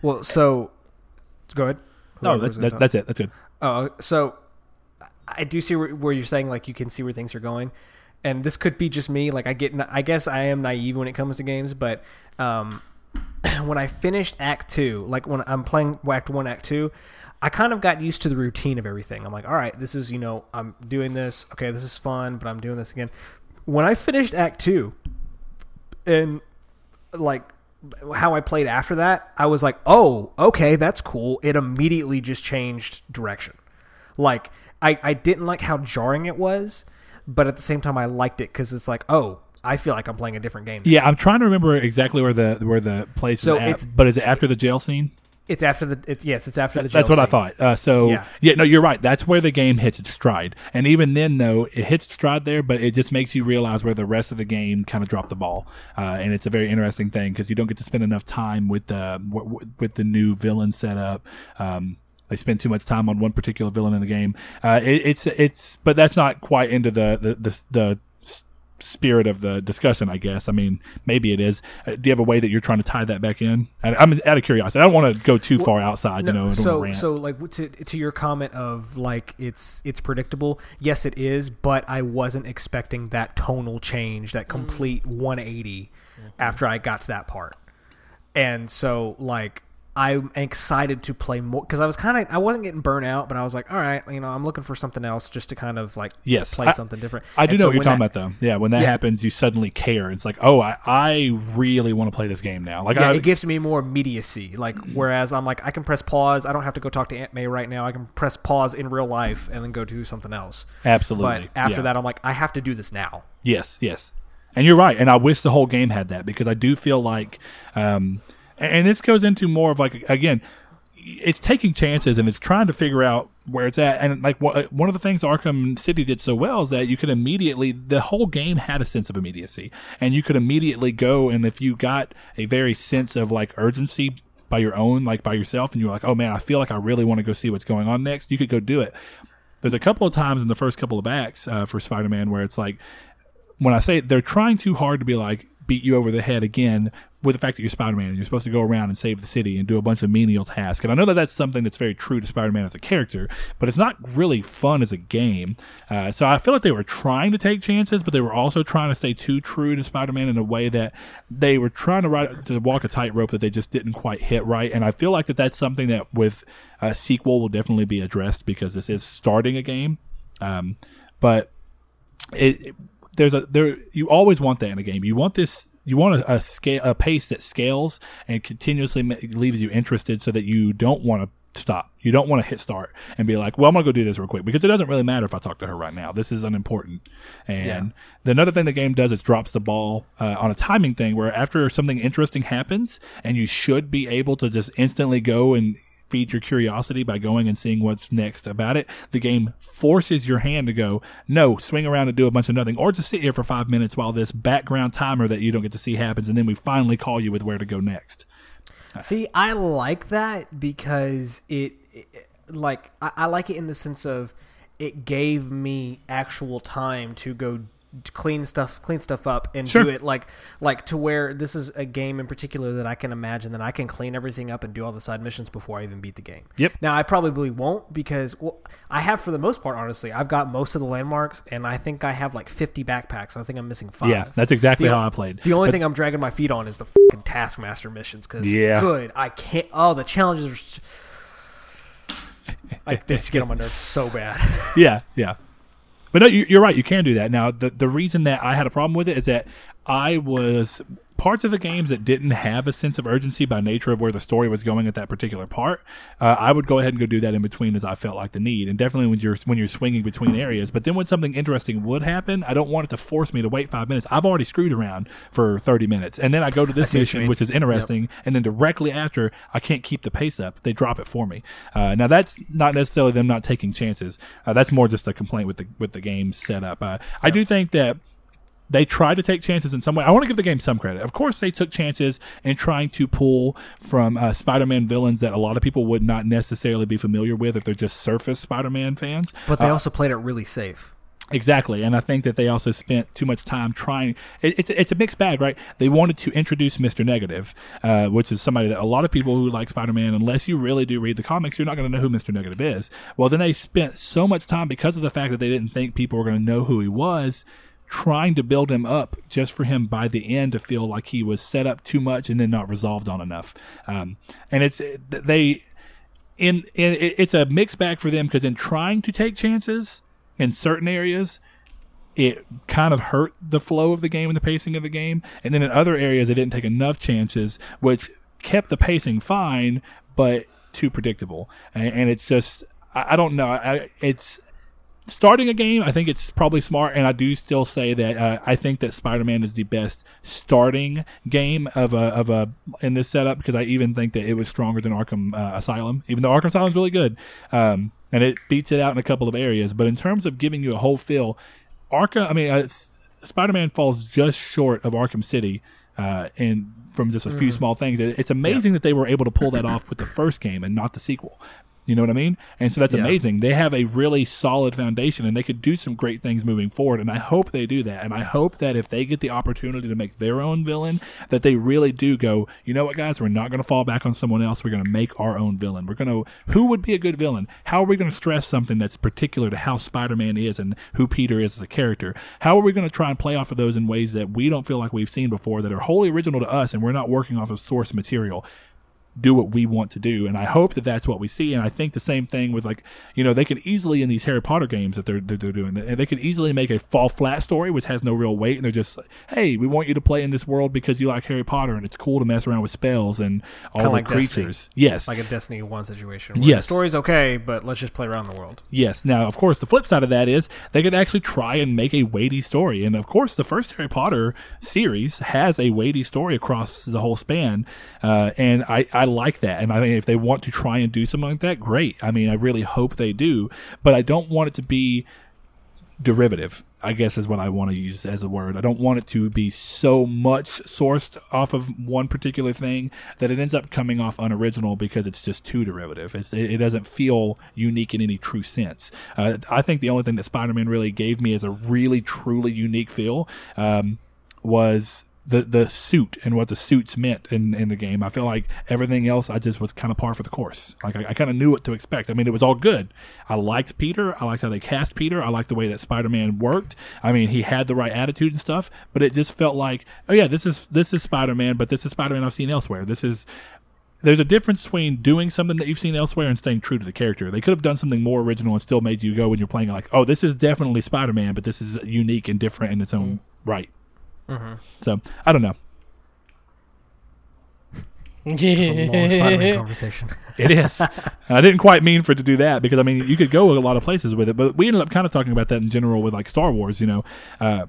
Well, so go ahead. No, Whoever that, that, that's it. That's good. Oh, so I do see where, where you're saying like you can see where things are going, and this could be just me. Like I get, I guess I am naive when it comes to games, but um, when I finished Act Two, like when I'm playing Act One, Act Two, I kind of got used to the routine of everything. I'm like, all right, this is you know, I'm doing this. Okay, this is fun, but I'm doing this again. When I finished Act Two, and like how I played after that, I was like, "Oh, okay, that's cool." It immediately just changed direction. Like I I didn't like how jarring it was, but at the same time I liked it cuz it's like, "Oh, I feel like I'm playing a different game." Yeah, I'm trying to remember exactly where the where the place So is at. but is it after the jail scene? It's after the it's yes, it's after the That's what I thought. Uh, so Yeah. yeah. no, you're right. That's where the game hits its stride. And even then, though, it hits its stride there, but it just makes you realize where the rest of the game kind of dropped the ball. Uh, and it's a very interesting thing because you don't get to spend enough time with the w- w- with the new villain setup. Um, they spend too much time on one particular villain in the game. Uh, it, it's it's, but that's not quite into the the the. the spirit of the discussion i guess i mean maybe it is uh, do you have a way that you're trying to tie that back in and i'm out of curiosity i don't want to go too far outside you know No, I so rant. so like to to your comment of like it's it's predictable. Yes, it is, but I wasn't expecting that tonal change, that complete 180 after I got to that part. And so like I'm excited to play more because I was kind of I wasn't getting burnt out, but I was like, all right, you know, I'm looking for something else just to kind of like Yes, play I- something different. I do And know so what you're talking that- about, though. Yeah, when that Yeah. happens, you suddenly care. It's like, oh, I, I really want to play this game now. Like, Yeah, I, it gives me more immediacy. Like whereas I'm like I can press pause. I don't have to go talk to Aunt May right now. I can press pause in real life and then go do something else. absolutely. But after yeah. that, I'm like, I have to do this now. yes, yes, and you're right. And I wish the whole game had that because I do feel like, um, and this goes into more of like again, it's taking chances and it's trying to figure out where it's at. And like wha- one of the things Arkham City did so well is that you could immediately the whole game had a sense of immediacy, and you could immediately go and if you got a very sense of like urgency by your own, like by yourself, and you're like, oh man, I feel like I really want to go see what's going on next. You could go do it. There's a couple of times in the first couple of acts uh, for Spider-Man where it's like when I say they're trying too hard to be like beat you over the head again with the fact that you're Spider-Man and you're supposed to go around and save the city and do a bunch of menial tasks. And I know that that's something that's very true to Spider-Man as a character, but it's not really fun as a game. Uh, so I feel like they were trying to take chances, but they were also trying to stay too true to Spider-Man in a way that they were trying to ride, to walk a tightrope that they just didn't quite hit right. And I feel like that that's something that with a sequel will definitely be addressed because this is starting a game. Um, but it, it- there's a there you always want that in a game. You want this you want a, a scale a pace that scales and continuously ma- leaves you interested so that you don't want to stop. You don't want to hit start and be like, "Well, I'm going to go do this real quick" because it doesn't really matter if I talk to her right now. This is unimportant. And the another thing the game does is drops the ball uh, on a timing thing where after something interesting happens and you should be able to just instantly go and feed your curiosity by going and seeing what's next about it. The game forces your hand to go, no, swing around and do a bunch of nothing, or just sit here for five minutes while this background timer that you don't get to see happens, and then we finally call you with where to go next. See, I like that because it, it- like, I, I like it in the sense of it gave me actual time to go clean stuff clean stuff up and Sure. do it like like to where this is a game in particular that I can imagine that I can clean everything up and do all the side missions before I even beat the game. Yep. Now I probably won't because well, I have for the most part honestly. I've got most of the landmarks and I think I have like 50 backpacks. I think I'm missing 5. Yeah, that's exactly The- how I played. The only But- thing I'm dragging my feet on is the fucking Taskmaster missions because Yeah. good. I can't. Oh, the challenges are. I, they just get on my nerves so bad. yeah, yeah. But no, you, you're right. You can do that. Now, the the reason that I had a problem with it is that I was parts of the games that didn't have a sense of urgency by nature of where the story was going at that particular part, uh, I would go ahead and go do that in between as I felt like the need, and definitely when you're when you're swinging between areas. But then when something interesting would happen, I don't want it to force me to wait five minutes. I've already screwed around for thirty minutes, and then I go to this mission, which is interesting, and then directly after, I can't keep the pace up. They drop it for me. Uh, now that's not necessarily them not taking chances. Uh, that's more just a complaint with the with the game setup. Uh, I do think that they tried to take chances in some way. I want to give the game some credit. Of course, they took chances in trying to pull from uh, Spider-Man villains that a lot of people would not necessarily be familiar with if they're just surface Spider-Man fans. But they also played it really safe. Exactly, and I think that they also spent too much time trying. It, it's it's a mixed bag, right? They wanted to introduce Mister Negative, uh, which is somebody that a lot of people who like Spider Man, unless you really do read the comics, you're not going to know who Mister Negative is. Well, then they spent so much time because of the fact that they didn't think people were going to know who he was, trying to build him up just for him by the end to feel like he was set up too much and then not resolved on enough. Um, and it's they in, in it's a mixed bag for them because in trying to take chances in certain areas it kind of hurt the flow of the game and the pacing of the game. And then in other areas they didn't take enough chances which kept the pacing fine but too predictable. And, and it's just I, I don't know. I, it's starting a game, I think it's probably smart, and I do still say that uh, I think that Spider-Man is the best starting game of a of a in this setup because I even think that it was stronger than Arkham uh, Asylum, even though Arkham Asylum is really good, um, and it beats it out in a couple of areas. But in terms of giving you a whole feel, Arkham, I mean, uh, Spider-Man falls just short of Arkham City. Uh, and from just a few small things, It- it's amazing that they were able to pull that off with the first game and not the sequel. You know what I mean? And so that's Yeah. amazing. They have a really solid foundation and they could do some great things moving forward. And I hope they do that. And I hope that if they get the opportunity to make their own villain, that they really do go, you know what, guys, we're not going to fall back on someone else. We're going to make our own villain. We're going to, who would be a good villain? How are we going to stress something that's particular to how Spider Man is and who Peter is as a character? How are we going to try and play off of those in ways that we don't feel like we've seen before that are wholly original to us and we're not working off of source material? Do what we want to do and i hope that that's what we see and i think the same thing with like you know they could easily in these harry potter games that they're, that they're doing they they could easily make a fall flat story which has no real weight and they're just like, hey we want you to play in this world because you like harry potter and it's cool to mess around with spells and all Kinda the like Destiny. creatures yes Like a Destiny 1 situation. Yes. The story's okay, but let's just play around the world. Yes. Now, of course, the flip side of that is they could actually try and make a weighty story. And of course, the first Harry Potter series has a weighty story across the whole span. Uh, and I, I like that. And I mean, if they want to try and do something like that, great. I mean, I really hope they do. But I don't want it to be derivative, I guess is what I want to use as a word. I don't want it to be so much sourced off of one particular thing that it ends up coming off unoriginal because it's just too derivative. It's, it, it doesn't feel unique in any true sense. Uh, I think the only thing that Spider Man really gave me as a really, truly unique feel um, was. The, the suit and what the suits meant in, in the game. I feel like everything else I just was kind of par for the course. Like I, I kind of knew what to expect. I mean, it was all good. I liked Peter. I liked how they cast Peter. I liked the way that Spider Man worked. I mean, he had the right attitude and stuff. But it just felt like, oh yeah, this is this is Spider Man, but this is Spider Man I've seen elsewhere. This is there's a difference between doing something that you've seen elsewhere and staying true to the character. They could have done something more original and still made you go when you're playing like, oh, this is definitely Spider Man, but this is unique and different in its own mm. right. So I don't know. It's a long Spider-Man conversation. It is. And I didn't quite mean for it to do that because I mean you could go a lot of places with it, but we ended up kind of talking about that in general with like Star Wars. You know, uh,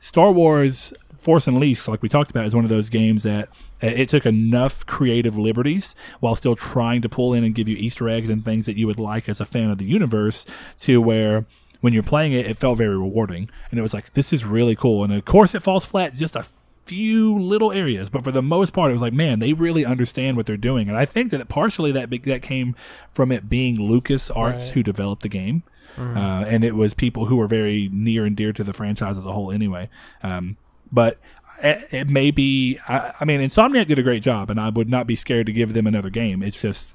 Star Wars Force Unleashed, like we talked about, is one of those games that uh, it took enough creative liberties while still trying to pull in and give you Easter eggs and things that you would like as a fan of the universe to where when you're playing it, it felt very rewarding. And it was like, this is really cool. And of course, it falls flat just a few little areas, but for the most part, it was like, man, they really understand what they're doing. And I think that partially that that came from it being Lucas Arts Right. who developed the game. Uh, and it was people who were very near and dear to the franchise as a whole, anyway. Um, but it, it may be. I, I mean, Insomniac did a great job, and I would not be scared to give them another game. It's just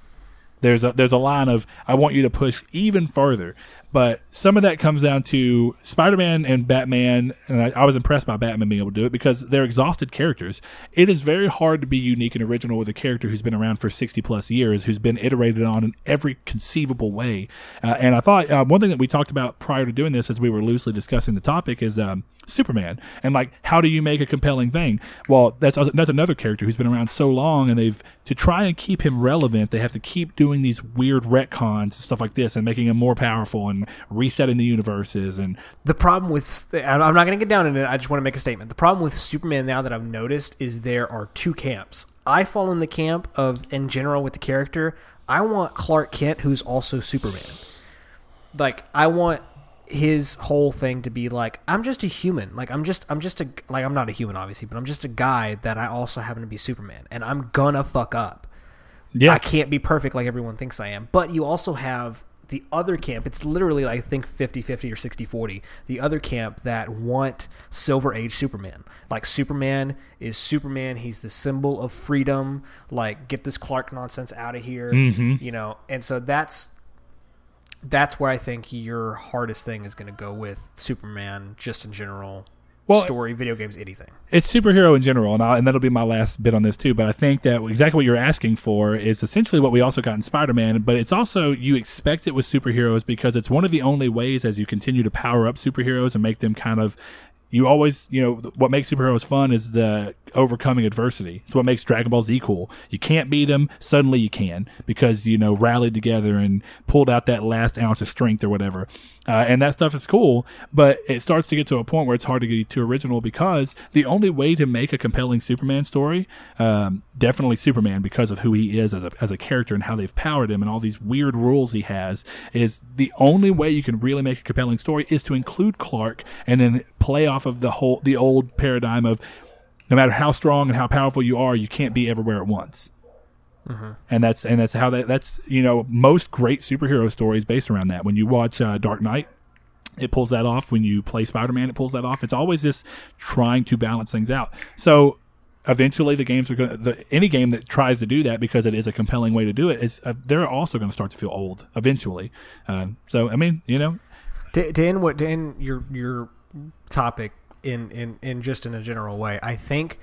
there's a there's a line of I want you to push even further, but some of that comes down to Spider-Man and Batman, and I, I was impressed by Batman being able to do it because they're exhausted characters. It is very hard to be unique and original with a character who's been around for sixty plus years, who's been iterated on in every conceivable way. Uh, and I thought uh, one thing that we talked about prior to doing this, as we were loosely discussing the topic, is um, Superman. And like, how do you make a compelling thing? Well, that's that's another character who's been around so long, and they've to try and keep him relevant, they have to keep doing these weird retcons and stuff like this, and making him more powerful and resetting the universes. And The problem with I'm not going to get down in it. I just want to make a statement. The problem with Superman now that I've noticed is there are two camps. I fall in the camp of, in general, with the character. I want Clark Kent, who's also Superman. Like I want his whole thing to be like I'm just a human. Like I'm just I'm just a like I'm not a human obviously, but I'm just a guy that I also happen to be Superman, and I'm gonna fuck up. yeah, I can't be perfect like everyone thinks I am. But you also have the other camp. It's literally, I think, 50 50 or 60 40. The other camp that want Silver Age Superman. Like, Superman is Superman. He's the symbol of freedom. Like, get this Clark nonsense out of here. Mhm. You know, and so that's. That's where I think your hardest thing is going to go with Superman, just in general, Well- story, video games, anything. it's superhero in general, and, I'll, and that'll be my last bit on this too. But I think that exactly what you're asking for is essentially what we also got in Spider-Man. But it's also you expect it with superheroes because it's one of the only ways as you continue to power up superheroes and make them kind of. You always, you know, what makes superheroes fun is the overcoming adversity. It's what makes Dragon Ball Z cool. You can't beat them, suddenly you can because you know rallied together and pulled out that last ounce of strength or whatever. Uh, and that stuff is cool, but it starts to get to a point where it's hard to get too original because the only way to make a compelling Superman story, um, definitely Superman because of who he is as a, as a character and how they've powered him and all these weird rules he has, is the only way you can really make a compelling story is to include Clark and then play off of the whole the old paradigm of no matter how strong and how powerful you are, you can't be everywhere at once and that's and that's how that that's you know most great superhero stories based around that. When you watch uh, Dark Knight, it pulls that off. When you play Spider Man, it pulls that off. It's always just trying to balance things out. So eventually, the games are going. to Any game that tries to do that because it is a compelling way to do it is uh, they're also going to start to feel old eventually. Um, so I mean, you know, to what Dan your your topic in in in just in a general way. I think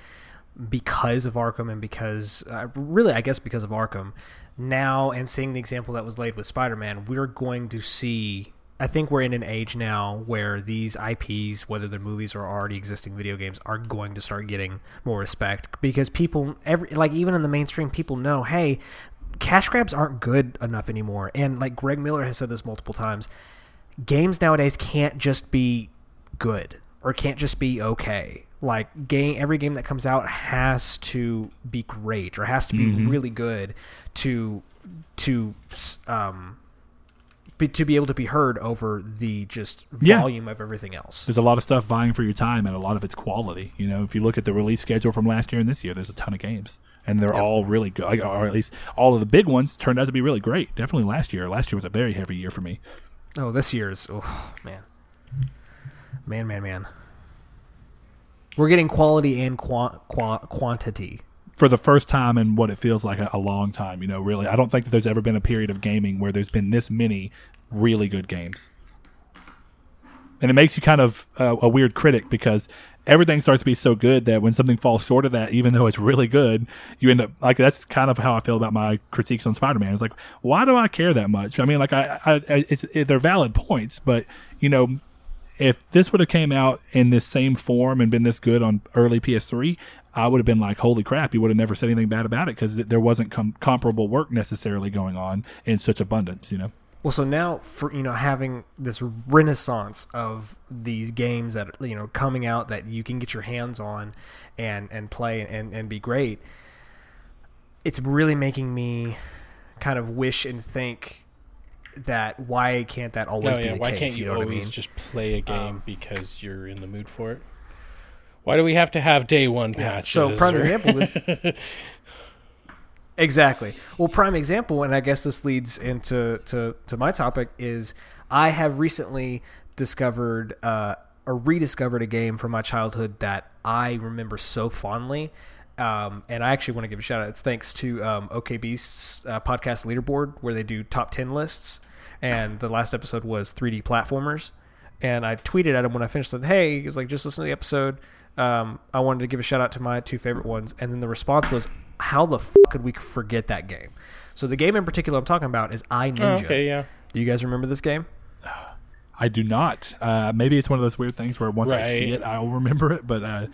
because of arkham and because uh, really i guess because of arkham now and seeing the example that was laid with spider-man we're going to see i think we're in an age now where these ips whether they're movies or already existing video games are going to start getting more respect because people every like even in the mainstream people know hey cash grabs aren't good enough anymore. And like greg miller has said this multiple times games nowadays can't just be good or can't just be okay. Like game, every game that comes out has to be great or has to be really good to to um be, to be able to be heard over the just Yeah. volume of everything else. there's a lot of stuff vying for your time and a lot of it's quality. You know, if you look at the release schedule from last year and this year, there's a ton of games. And they're all really good, or at least all of the big ones turned out to be really great. Definitely last year. Last year was a very heavy year for me. Oh, this year's oh man, man, man, man. We're getting quality and qua- qua- quantity. for the first time in what it feels like a, a long time. You know, really, I don't think that there's ever been a period of gaming where there's been this many really good games. And it makes you kind of uh, a weird critic because everything starts to be so good that when something falls short of that, even though it's really good, you end up like that's kind of how I feel about my critiques on Spider-Man. It's like, why do I care that much? I mean, like I, I, I it's it, they're valid points, but you know, if this would have came out in this same form and been this good on early PS3, I would have been like, "Holy crap!" You would have never said anything bad about it because there wasn't com- comparable work necessarily going on in such abundance. You know, Well, so now for you know having this renaissance of these games that you know coming out that you can get your hands on and and play and and be great, it's really making me kind of wish and think that why can't that always Oh be yeah, the why case? can't you, know what I always mean? just play a game Um, because you're in the mood for it? Why do we have to have day one patches? So prime or- example. exactly. Well, prime example, and I guess this leads into to, to my topic is I have recently discovered uh, or rediscovered a game from my childhood that I remember so fondly. Um, and I actually want to give a shout out. It's thanks to um, OKB's uh, podcast leaderboard where they do top 10 lists. And the last episode was 3D platformers. And I tweeted at him when I finished, said, Hey, he's like, just listen to the episode. Um, I wanted to give a shout out to my two favorite ones. And then the response was, How the f could we forget that game? So the game in particular I'm talking about is I Oh, Ninja. okay, yeah. Do you guys remember this game? I do not. Uh, maybe it's one of those weird things where once I see it, I'll remember it. But uh,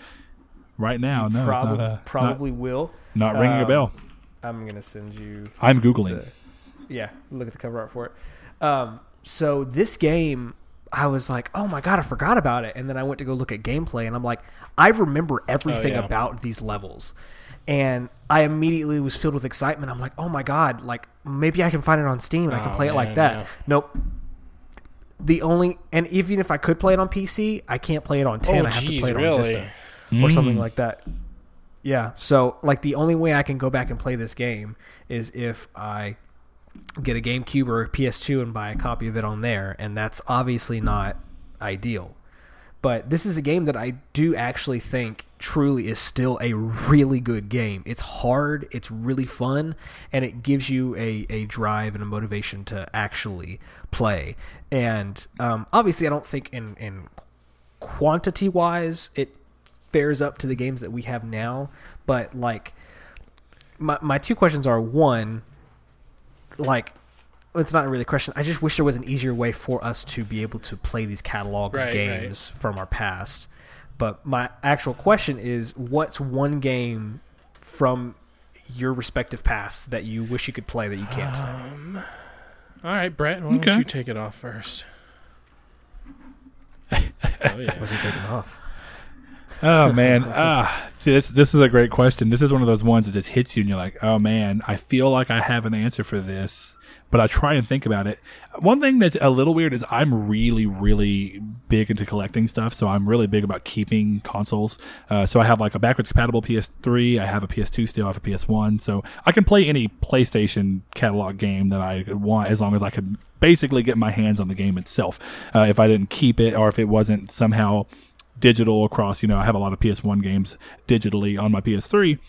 right now, no, Prob- it's not, uh, probably will. not, not ringing a Um, bell. I'm gonna send you I'm googling. the- yeah, look at the cover art for it. Um, so this game, I was like, oh my god, I forgot about it, and then I went to go look at gameplay, and I'm like, I remember everything yeah. about these levels, and I immediately was filled with excitement. I'm like, oh my god, like maybe I can find it on Steam and I can Oh, play it like that. yeah. Nope. The only and even if I could play it on PC, I can't play it on 10. Oh, I have to play it on really? Vista or something Mm. like that. Yeah. So like the only way I can go back and play this game is if I get a GameCube or a PS2 and buy a copy of it on there, and that's obviously not ideal. But this is a game that I do actually think truly is still a really good game. It's hard, it's really fun, and it gives you a, a drive and a motivation to actually play. And um, obviously, I don't think in, in quantity wise it fares up to the games that we have now, but like my my two questions are one, like it's not really a question. I just wish there was an easier way for us to be able to play these catalog Right, of games from our past. But my actual question is, what's one game from your respective past that you wish you could play that you can't? Um, all right, Brett, why don't you take it off first? oh yeah. Was he taking off? Oh man, ah, see this this is a great question. This is one of those ones that just hits you, and you're like, oh man, I feel like I have an answer for this, but I try and think about it. One thing that's a little weird is I'm really, really big into collecting stuff, so I'm really big about keeping consoles. Uh, so I have like a backwards compatible PS3, I have a PS2 still, I have a PS1, so I can play any PlayStation catalog game that I want as long as I can basically get my hands on the game itself. Uh, if I didn't keep it, or if it wasn't somehow digital across. You know, I have a lot of PS1 games digitally on my PS3.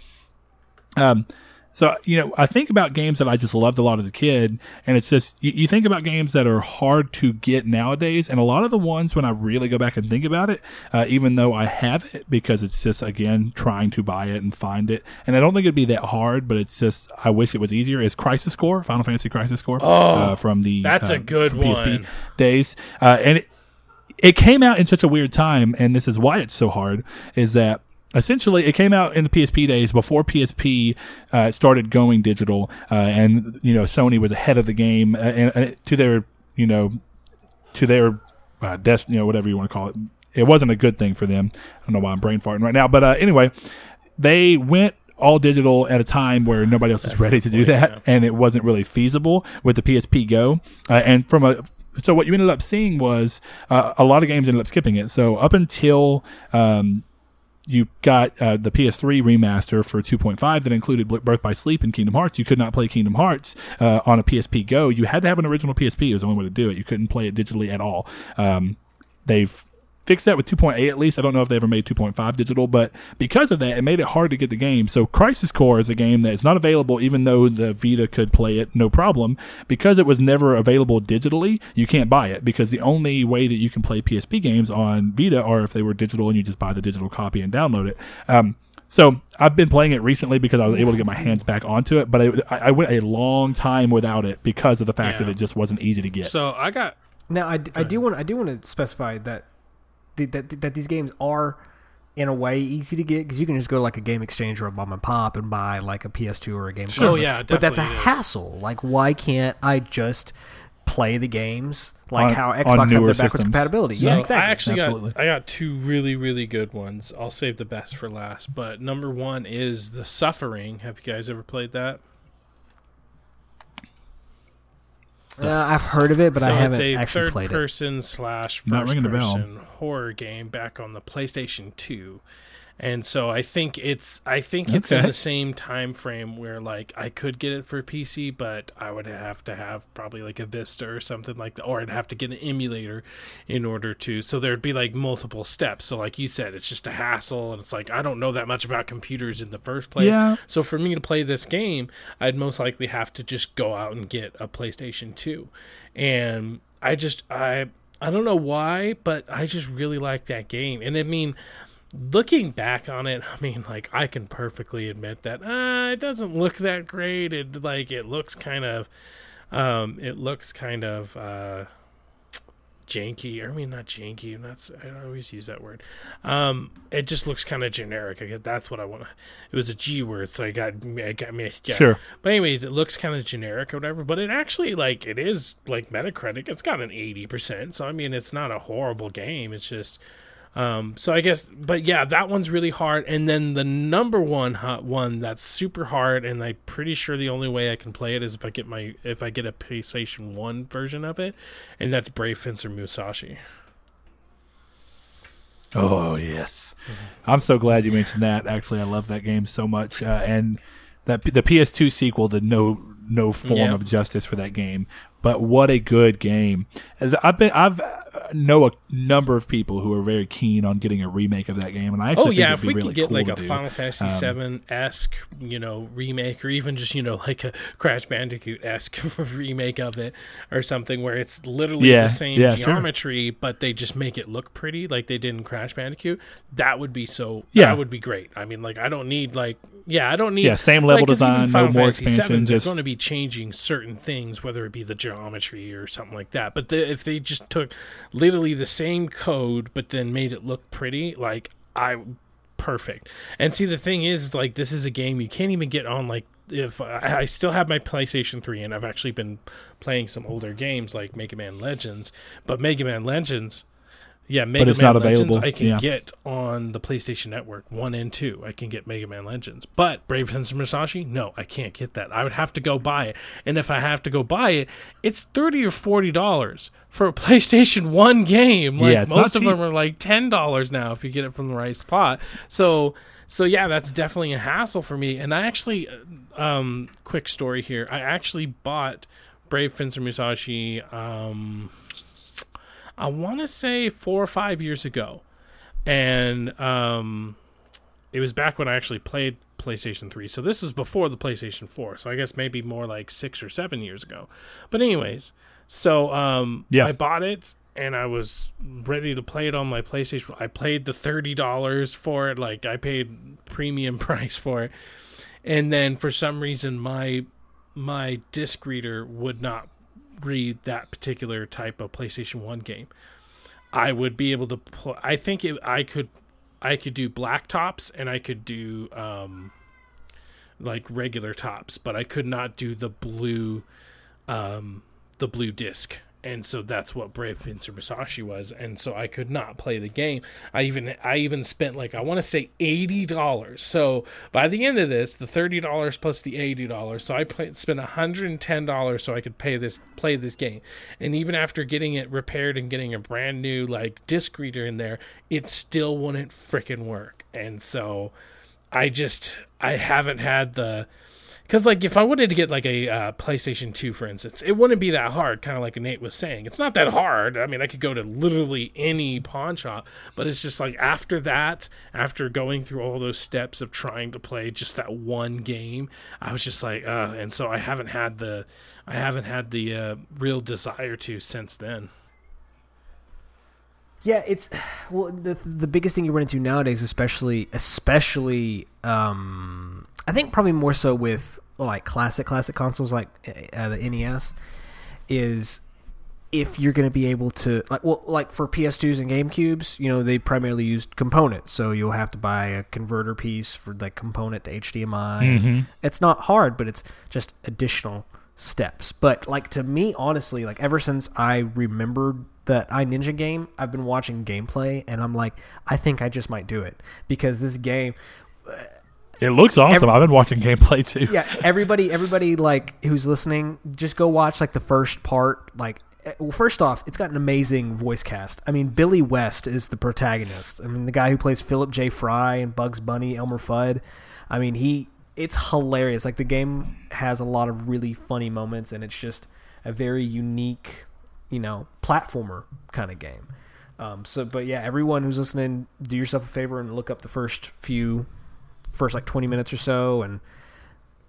Um, so you know, I think about games that I just loved a lot as a kid, and it's just you, you think about games that are hard to get nowadays, and a lot of the ones when I really go back and think about it, uh, even though I have it, because it's just again trying to buy it and find it, and I don't think it'd be that hard, but it's just I wish it was easier. Is Crisis Core, Final Fantasy Crisis Core, Oh, uh, from the that's a uh, good from PSP one. days, uh, and it, it came out in such a weird time, and this is why it's so hard, is that essentially it came out in the PSP days before PSP uh, started going digital, uh, and you know Sony was ahead of the game uh, and, and to their you know to their uh, desk, you know whatever you want to call it. It wasn't a good thing for them. I don't know why I'm brain farting right now, but uh, anyway, they went all digital at a time where nobody else is ready to do that, and it wasn't really feasible with the PSP Go. Uh, and from a so what you ended up seeing was uh, a lot of games ended up skipping it. So up until um, you got uh, the PS3 remaster for 2.5 that included Birth by Sleep and Kingdom Hearts. You could not play Kingdom Hearts uh, on a PSP Go. You had to have an original PSP. It was the only way to do it. You couldn't play it digitally at all. Um, they've fixed that with 2.8 at least. I don't know if they ever made 2.5 digital, but because of that, it made it hard to get the game. So Crisis Core is a game that is not available, even though the Vita could play it no problem. Because it was never available digitally, you can't buy it because the only way that you can play PSP games on Vita are if they were digital and you just buy the digital copy and download it. Um, so I've been playing it recently because I was able to get my hands back onto it, but I, I I went a long time without it because of the fact Yeah. that it just wasn't easy to get. So I got Now, I, d- I do want I do want to specify that th- that that these games are in a way easy to get because you can just go to like a game exchange or a mom and pop and buy like a PS2 or a game. Sure. Oh, yeah, but that's a definitely it is. hassle. Like, why can't I just play the games like On- how Xbox have newer their backwards systems. compatibility? So yeah, exactly. I actually Absolutely. got I got two really really good ones. I'll save the best for last. But number one is The Suffering. Have you guys ever played that? Uh, I've heard of it, but so I haven't it's a actually third played it. person slash Not first ringing a bell. person horror game back on the PlayStation 2. And so I think it's I think it's in the same time frame where like I could get it for PC, but I would have to have probably like a Vista or something like that, or I'd have to get an emulator in order to. So there'd be like multiple steps. So like you said, it's just a hassle, and it's like I don't know that much about computers in the first place. Yeah. So for me to play this game, I'd most likely have to just go out and get a PlayStation 2. And I just I I don't know why, but I just really like that game. And I mean, looking back on it, I mean, like I can perfectly admit that uh, it doesn't look that great. It like it looks kind of um it looks kind of uh janky. I mean, not janky. That's I always use that word. Um, it just looks kind of generic. I guess that's what I want. It was a G word, so I got I got me. Yeah. Sure. But anyways, it looks kind of generic or whatever. But it actually like it is like Metacritic. It's got an eighty percent. So I mean, it's not a horrible game. It's just. Um, so I guess, but yeah, that one's really hard. And then the number one hot one that's super hard, and I'm pretty sure the only way I can play it is if I get my if I get a PlayStation One version of it, and that's Brave Fencer Musashi. Oh yes, I'm so glad you mentioned that. Actually, I love that game so much, uh, and that the PS2 sequel did no no form of justice for that game. But what a good game! I've been, I've know a number of people who are very keen on getting a remake of that game, and I actually Oh yeah, if we really could get cool like a do. Final Fantasy Um, Seven esque, you know, remake, or even just you know like a Crash Bandicoot esque remake of it, or something where it's literally Yeah, the same yeah, sure. geometry, but they just make it look pretty, like they did in Crash Bandicoot. That would be so. Yeah. that would be great. I mean, like I don't need like yeah, I don't need Yeah, same level like, design, no Final more Fantasy expansion, VII, they're just- going to be changing certain things, whether it be the geometry or something like that. But the, if they just took literally the same code but then made it look pretty, like I perfect. And see, the thing is, like this is a game you can't even get on like. If I still have my PlayStation 3 and I've actually been playing some older games like Mega Man Legends, but Mega Man Legends, yeah, Mega it's Man not Legends available, I can yeah. get on the PlayStation Network 1 and 2. I can get Mega Man Legends. But Brave Fencer Musashi, no, I can't get that. I would have to go buy it. And if I have to go buy it, it's 30 or 40 dollars for a PlayStation 1 game. Like Yeah, most of them are like $10 now if you get it from the right spot. So so yeah, that's definitely a hassle for me. And I actually um quick story here. I actually bought Brave Fencer Musashi um I want to say four or five years ago, and um, it was back when I actually played PlayStation Three. So this was before the PlayStation Four. So I guess maybe more like six or seven years ago. But anyways, so um, Yeah. I bought it and I was ready to play it on my PlayStation. I paid the thirty dollars for it. Like I paid premium price for it, and then for some reason my my disc reader would not read that particular type of PlayStation 1 game. I would be able to pl- I think it, I could I could do black tops and I could do um like regular tops, but I could not do the blue um the blue disc. And so that's what Brave Fencer Musashi was, and so I could not play the game. I even I even spent like I want to say eighty dollars. So by the end of this, the thirty dollars plus the eighty dollars, so I play, spent hundred and ten dollars so I could pay this play this game. And even after getting it repaired and getting a brand new like disc reader in there, it still wouldn't frickin' work. And so I just I haven't had the because like if I wanted to get like a uh, PlayStation Two, for instance, it wouldn't be that hard. Kind of like Nate was saying, it's not that hard. I mean, I could go to literally any pawn shop, but it's just like after that, after going through all those steps of trying to play just that one game, I was just like, uh, and so I haven't had the, I haven't had the uh, real desire to since then. Yeah, it's well the the biggest thing you run into nowadays, especially especially um, I think probably more so with like classic classic consoles like uh, the NES is if you're going to be able to like well like for PS2s and GameCubes, you know, they primarily used components. So you'll have to buy a converter piece for the component to HDMI. Mhm. It's not hard, but it's just additional steps. But like to me honestly, like ever since I remembered that I Ninja game, I've been watching gameplay and I'm like I think I just might do it because this game It looks awesome. Every- I've been watching gameplay too. yeah, everybody, everybody, like who's listening, just go watch like the first part. Like, eh, well, first off, it's got an amazing voice cast. I mean, Billy West is the protagonist. I mean, the guy who plays Philip J. Fry and Bugs Bunny, Elmer Fudd. I mean, he, it's hilarious. Like the game has a lot of really funny moments, and it's just a very unique, you know, platformer kind of game. Um, so, but yeah, everyone who's listening, do yourself a favor and look up the first few, first like twenty minutes or so, and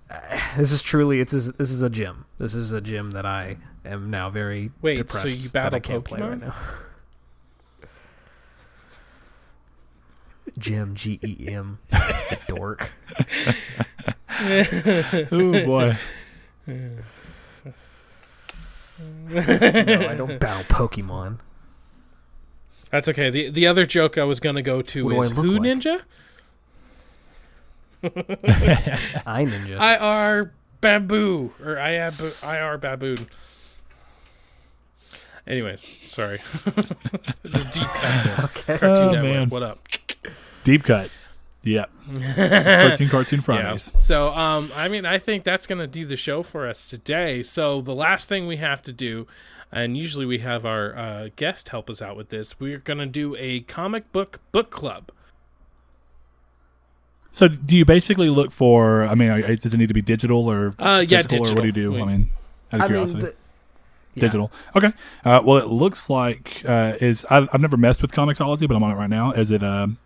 uh, this is truly it's a, this is a gym. This is a gym that I am now very Wait, so depressed you that I battle can't play right Pokemon? now. Gym G E M dork. Oh boy. No, I don't battle Pokemon. That's okay. The the other joke I was gonna go to What is who like? ninja? I ninja. I are baboo or I ab I are baboon. Anyways, sorry. it's a deep cut okay. Cartoon Oh, Network. man. What up? Deep cut. Yeah. cartoon Cartoon Fridays. Yeah. So, um, I mean, I think that's going to do the show for us today. So, the last thing we have to do, and usually we have our uh, guest help us out with this, we're going to do a comic book book club. So, do you basically look for? I mean, I- does it need to be digital or Uh, yeah, physical, or what do you do? digital. I mean, out of I mean, curiosity, the, yeah. digital. Okay. Uh, well, it looks like uh, is I, I've never messed with Comixology, but I'm on it right now. Is it? Um,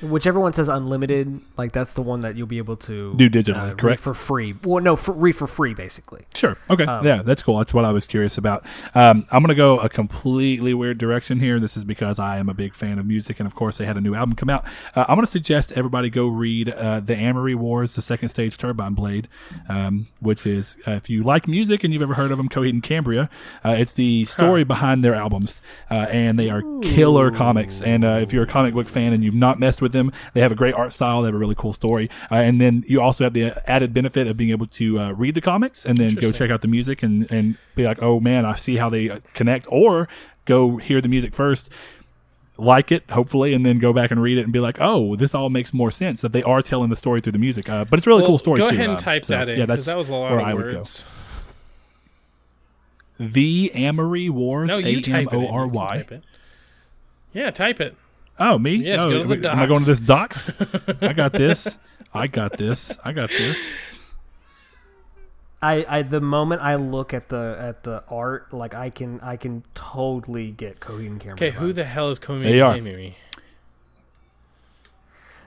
Whichever one says unlimited, like that's the one that you'll be able to Do digitally, uh, read correct? for free. Well, no, for, read for free, basically. Sure. Okay. Um, yeah, that's cool. That's what I was curious about. Um, I'm going to go a completely weird direction here. This is because I am a big fan of music, and of course, they had a new album come out. Uh, I'm going to suggest everybody go read uh, The Amory Wars, the second stage Turbine Blade, um, which is, uh, if you like music and you've ever heard of them, Coheed and Cambria, uh, it's the story behind their albums, uh, and they are killer comics. And uh, if you're a comic book fan and you've not messed with them, they have a great art style. They have a really cool story, uh, and then you also have the added benefit of being able to uh, read the comics and then go check out the music and and be like, oh man, I see how they uh, connect, or go hear the music first. Like it, hopefully, and then go back and read it and be like, "Oh, this all makes more sense that they are telling the story through the music." Uh, but it's a really Well, cool story. Go too, ahead uh, and type so, that in Yeah, that's that was a lot where of I would go. The Amory Wars. No, you A type it. in. You type it. Yeah, type it. Oh, me? Yes, oh, go to the Am I going to this docs. docs? I got this. I got this. I got this. I, I the moment I look at the at the art, like I can I can totally get Coheed and Cambria. Okay, who the hell is Comey They are. Amy?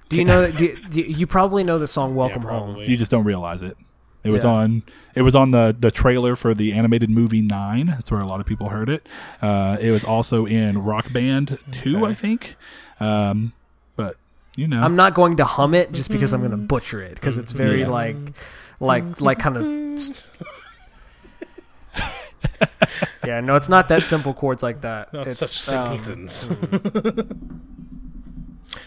do you know? Do, you- do you, you probably know the song "Welcome yeah, Home"? You just don't realize it. It was Yeah. on. It was on the the trailer for the animated movie Nine. That's where a lot of people heard it. Uh, it was also in Rock Band Two, Okay. I think. Um, but you know, I'm not going to hum it just because I'm going to butcher it because it's very Yeah. like like like kind of. yeah, no, it's not that simple chords like that. Not it's, such um, simpletons.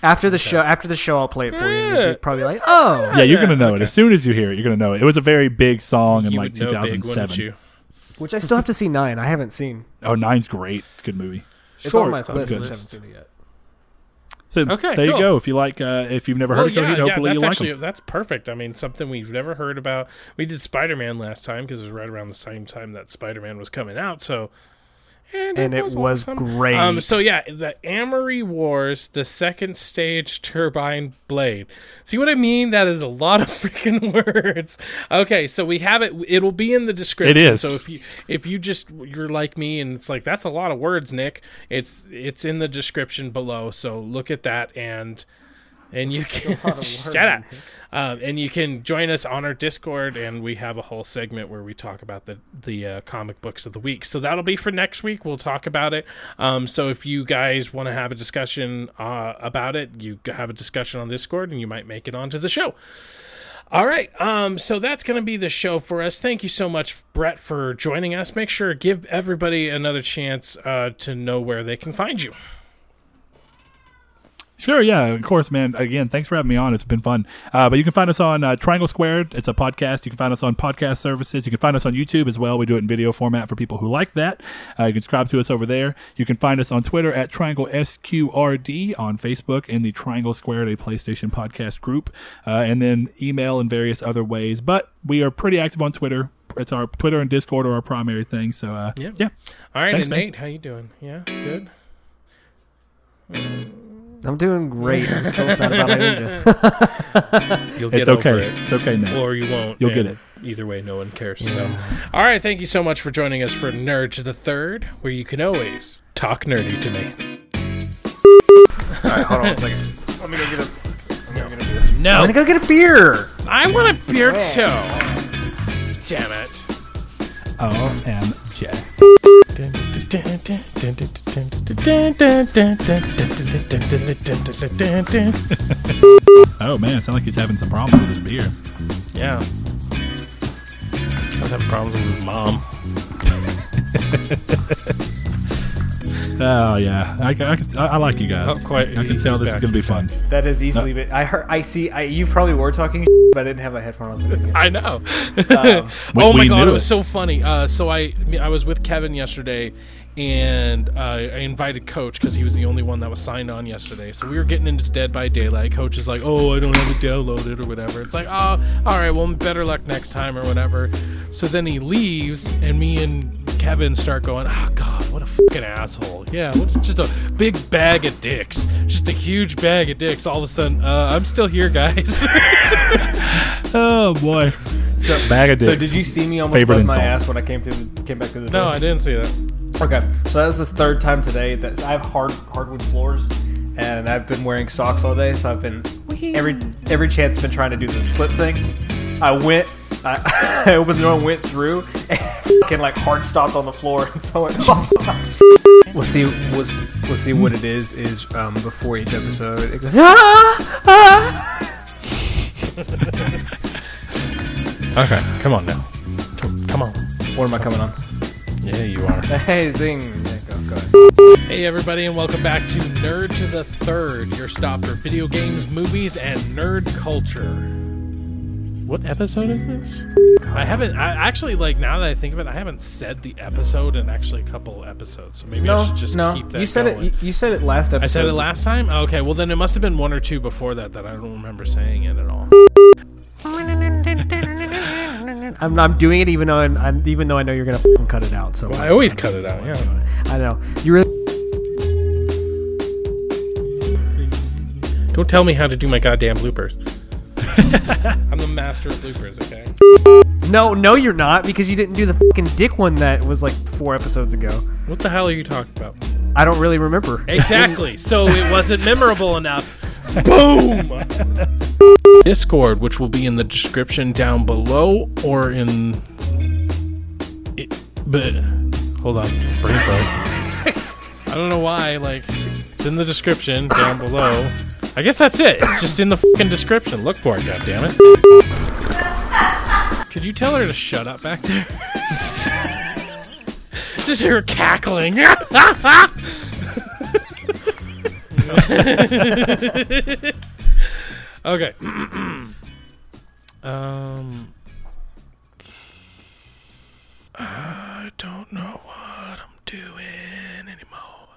After the show, after the show, I'll play it for you. and Yeah. You'll be probably like, oh, yeah, you're gonna Yeah, know it as soon as you hear it. You're gonna know it. It was a very big song in you like would know big, wouldn't 2007. you? which I still have to see nine. I haven't seen. Oh, Nine's great. It's a good movie. It's Short, on my but list. I good. just haven't seen it yet. So Okay, there cool. you go. If you like, uh, if you've never Well, heard of yeah, Coheed, yeah, hopefully that's you like actually them. that's perfect. I mean, something we've never heard about. We did Spider Man last time because it was right around the same time that Spider Man was coming out. So, and, And it was awesome. great. Um, so yeah, the Amory Wars, the second stage turbine blade. See what I mean? That is a lot of freaking words. Okay, so we have it. It'll be in the description. It is. So if you if you just you're like me and it's like that's a lot of words, Nick. It's it's in the description below. So look at that and and you can shut up. Um, and you can join us on our Discord, and we have a whole segment where we talk about the the uh, comic books of the week. So that'll be for next week. We'll talk about it. Um, so if you guys want to have a discussion uh, about it, you have a discussion on Discord, and you might make it onto the show. All right. Um, so that's going to be the show for us. Thank you so much, Brett, for joining us. Make sure give everybody another chance uh, to know where they can find you. Sure, yeah, of course, man. Again, thanks for having me on. It's been fun. Uh, but you can find us on uh, Triangle Squared. It's a podcast. You can find us on podcast services. You can find us on YouTube as well. We do it in video format for people who like that. Uh, you can subscribe to us over there. You can find us on Twitter at Triangle SQRD, on Facebook in the Triangle Squared, a PlayStation podcast group, uh, and then email and various other ways. But we are pretty active on Twitter. It's our Twitter and Discord are our primary thing. So uh, Yeah. yeah, All right, Thanks. Nate, how you doing? Yeah, good. I'm doing great. I'm still sad about my ninja. You'll get it's over okay. it. It's okay, Nate. or you won't. You'll get it. Either way, no one cares. So, all right, thank you so much for joining us for Nerd to the Third, where you can always talk nerdy to me. All right, hold on a second. Let me go get a. I'm gonna get a beer. I'm gonna go get a beer. I want a beer oh. too. Damn it. OMJ. Oh man, it sounds like he's having some problems with his beer. Yeah. I was having problems with his mom. Oh yeah, I, I, I, I like you guys. Oh, quite- I can tell this back, is gonna be he's fun. That is easily. been I heard. I see. I, you probably were talking, but I didn't have my headphones on. I know. Um, We- oh my god, knew it was it. so funny. Uh, so I I was with Kevin yesterday, and uh, I invited Coach because he was the only one that was signed on yesterday. So we were getting into Dead by Daylight. Coach is like, "Oh, I don't have it downloaded or whatever." It's like, "Oh, all right, well, better luck next time or whatever." So then he leaves, and me and Kevin start going, "Oh God, what a fucking asshole!" Yeah, what, just a big bag of dicks, just a huge bag of dicks. All of a sudden, uh, I'm still here, guys. Oh boy, so, bag of dicks. so did you see me almost Favorite bust my insult. ass when I came through? Came back through the door. no, I didn't see that. Okay, so that was the third time today that I have hard hardwood floors, and I've been wearing socks all day. So I've been every every chance been trying to do the slip thing. I went, I, I opened the door and went through, and fucking like hard stopped on the floor. And so I went, we'll see. We'll, s- we'll see what it is. Is um, before each episode. It goes, "Ah, ah." Okay, come on now. Come on. What am I coming on? Yeah, you are. Hey, zing! Yeah, go, go. Hey, everybody, and welcome back to Nerd to the Third, your stop for video games, movies, and nerd culture. What episode is this? I haven't. I actually like now that I think of it, I haven't said the episode in actually a couple episodes, so maybe I should just no. keep that. You said going. it. You, you said it last episode. I said it last time. Okay, well then it must have been one or two before that that I don't remember saying it at all. I'm, I'm doing it even though I'm, I'm- even though I know you're gonna fucking cut it out. So I always cut it out. Yeah. I know you really. Don't tell me how to do my goddamn bloopers. I'm the master of bloopers. Okay. No, no, you're not because you didn't do the fucking dick one that was like four episodes ago. What the hell are you talking about? I don't really remember. Exactly. so it wasn't memorable enough. Boom! Discord, which will be in the description down below or in. It, but hold on, brain fart. I don't know why. Like, it's in the description down below. I guess that's it. It's just in the fucking description. Look for it, goddammit. Could you tell her to shut up back there? just hear her cackling. okay. um. I don't know what I'm doing anymore.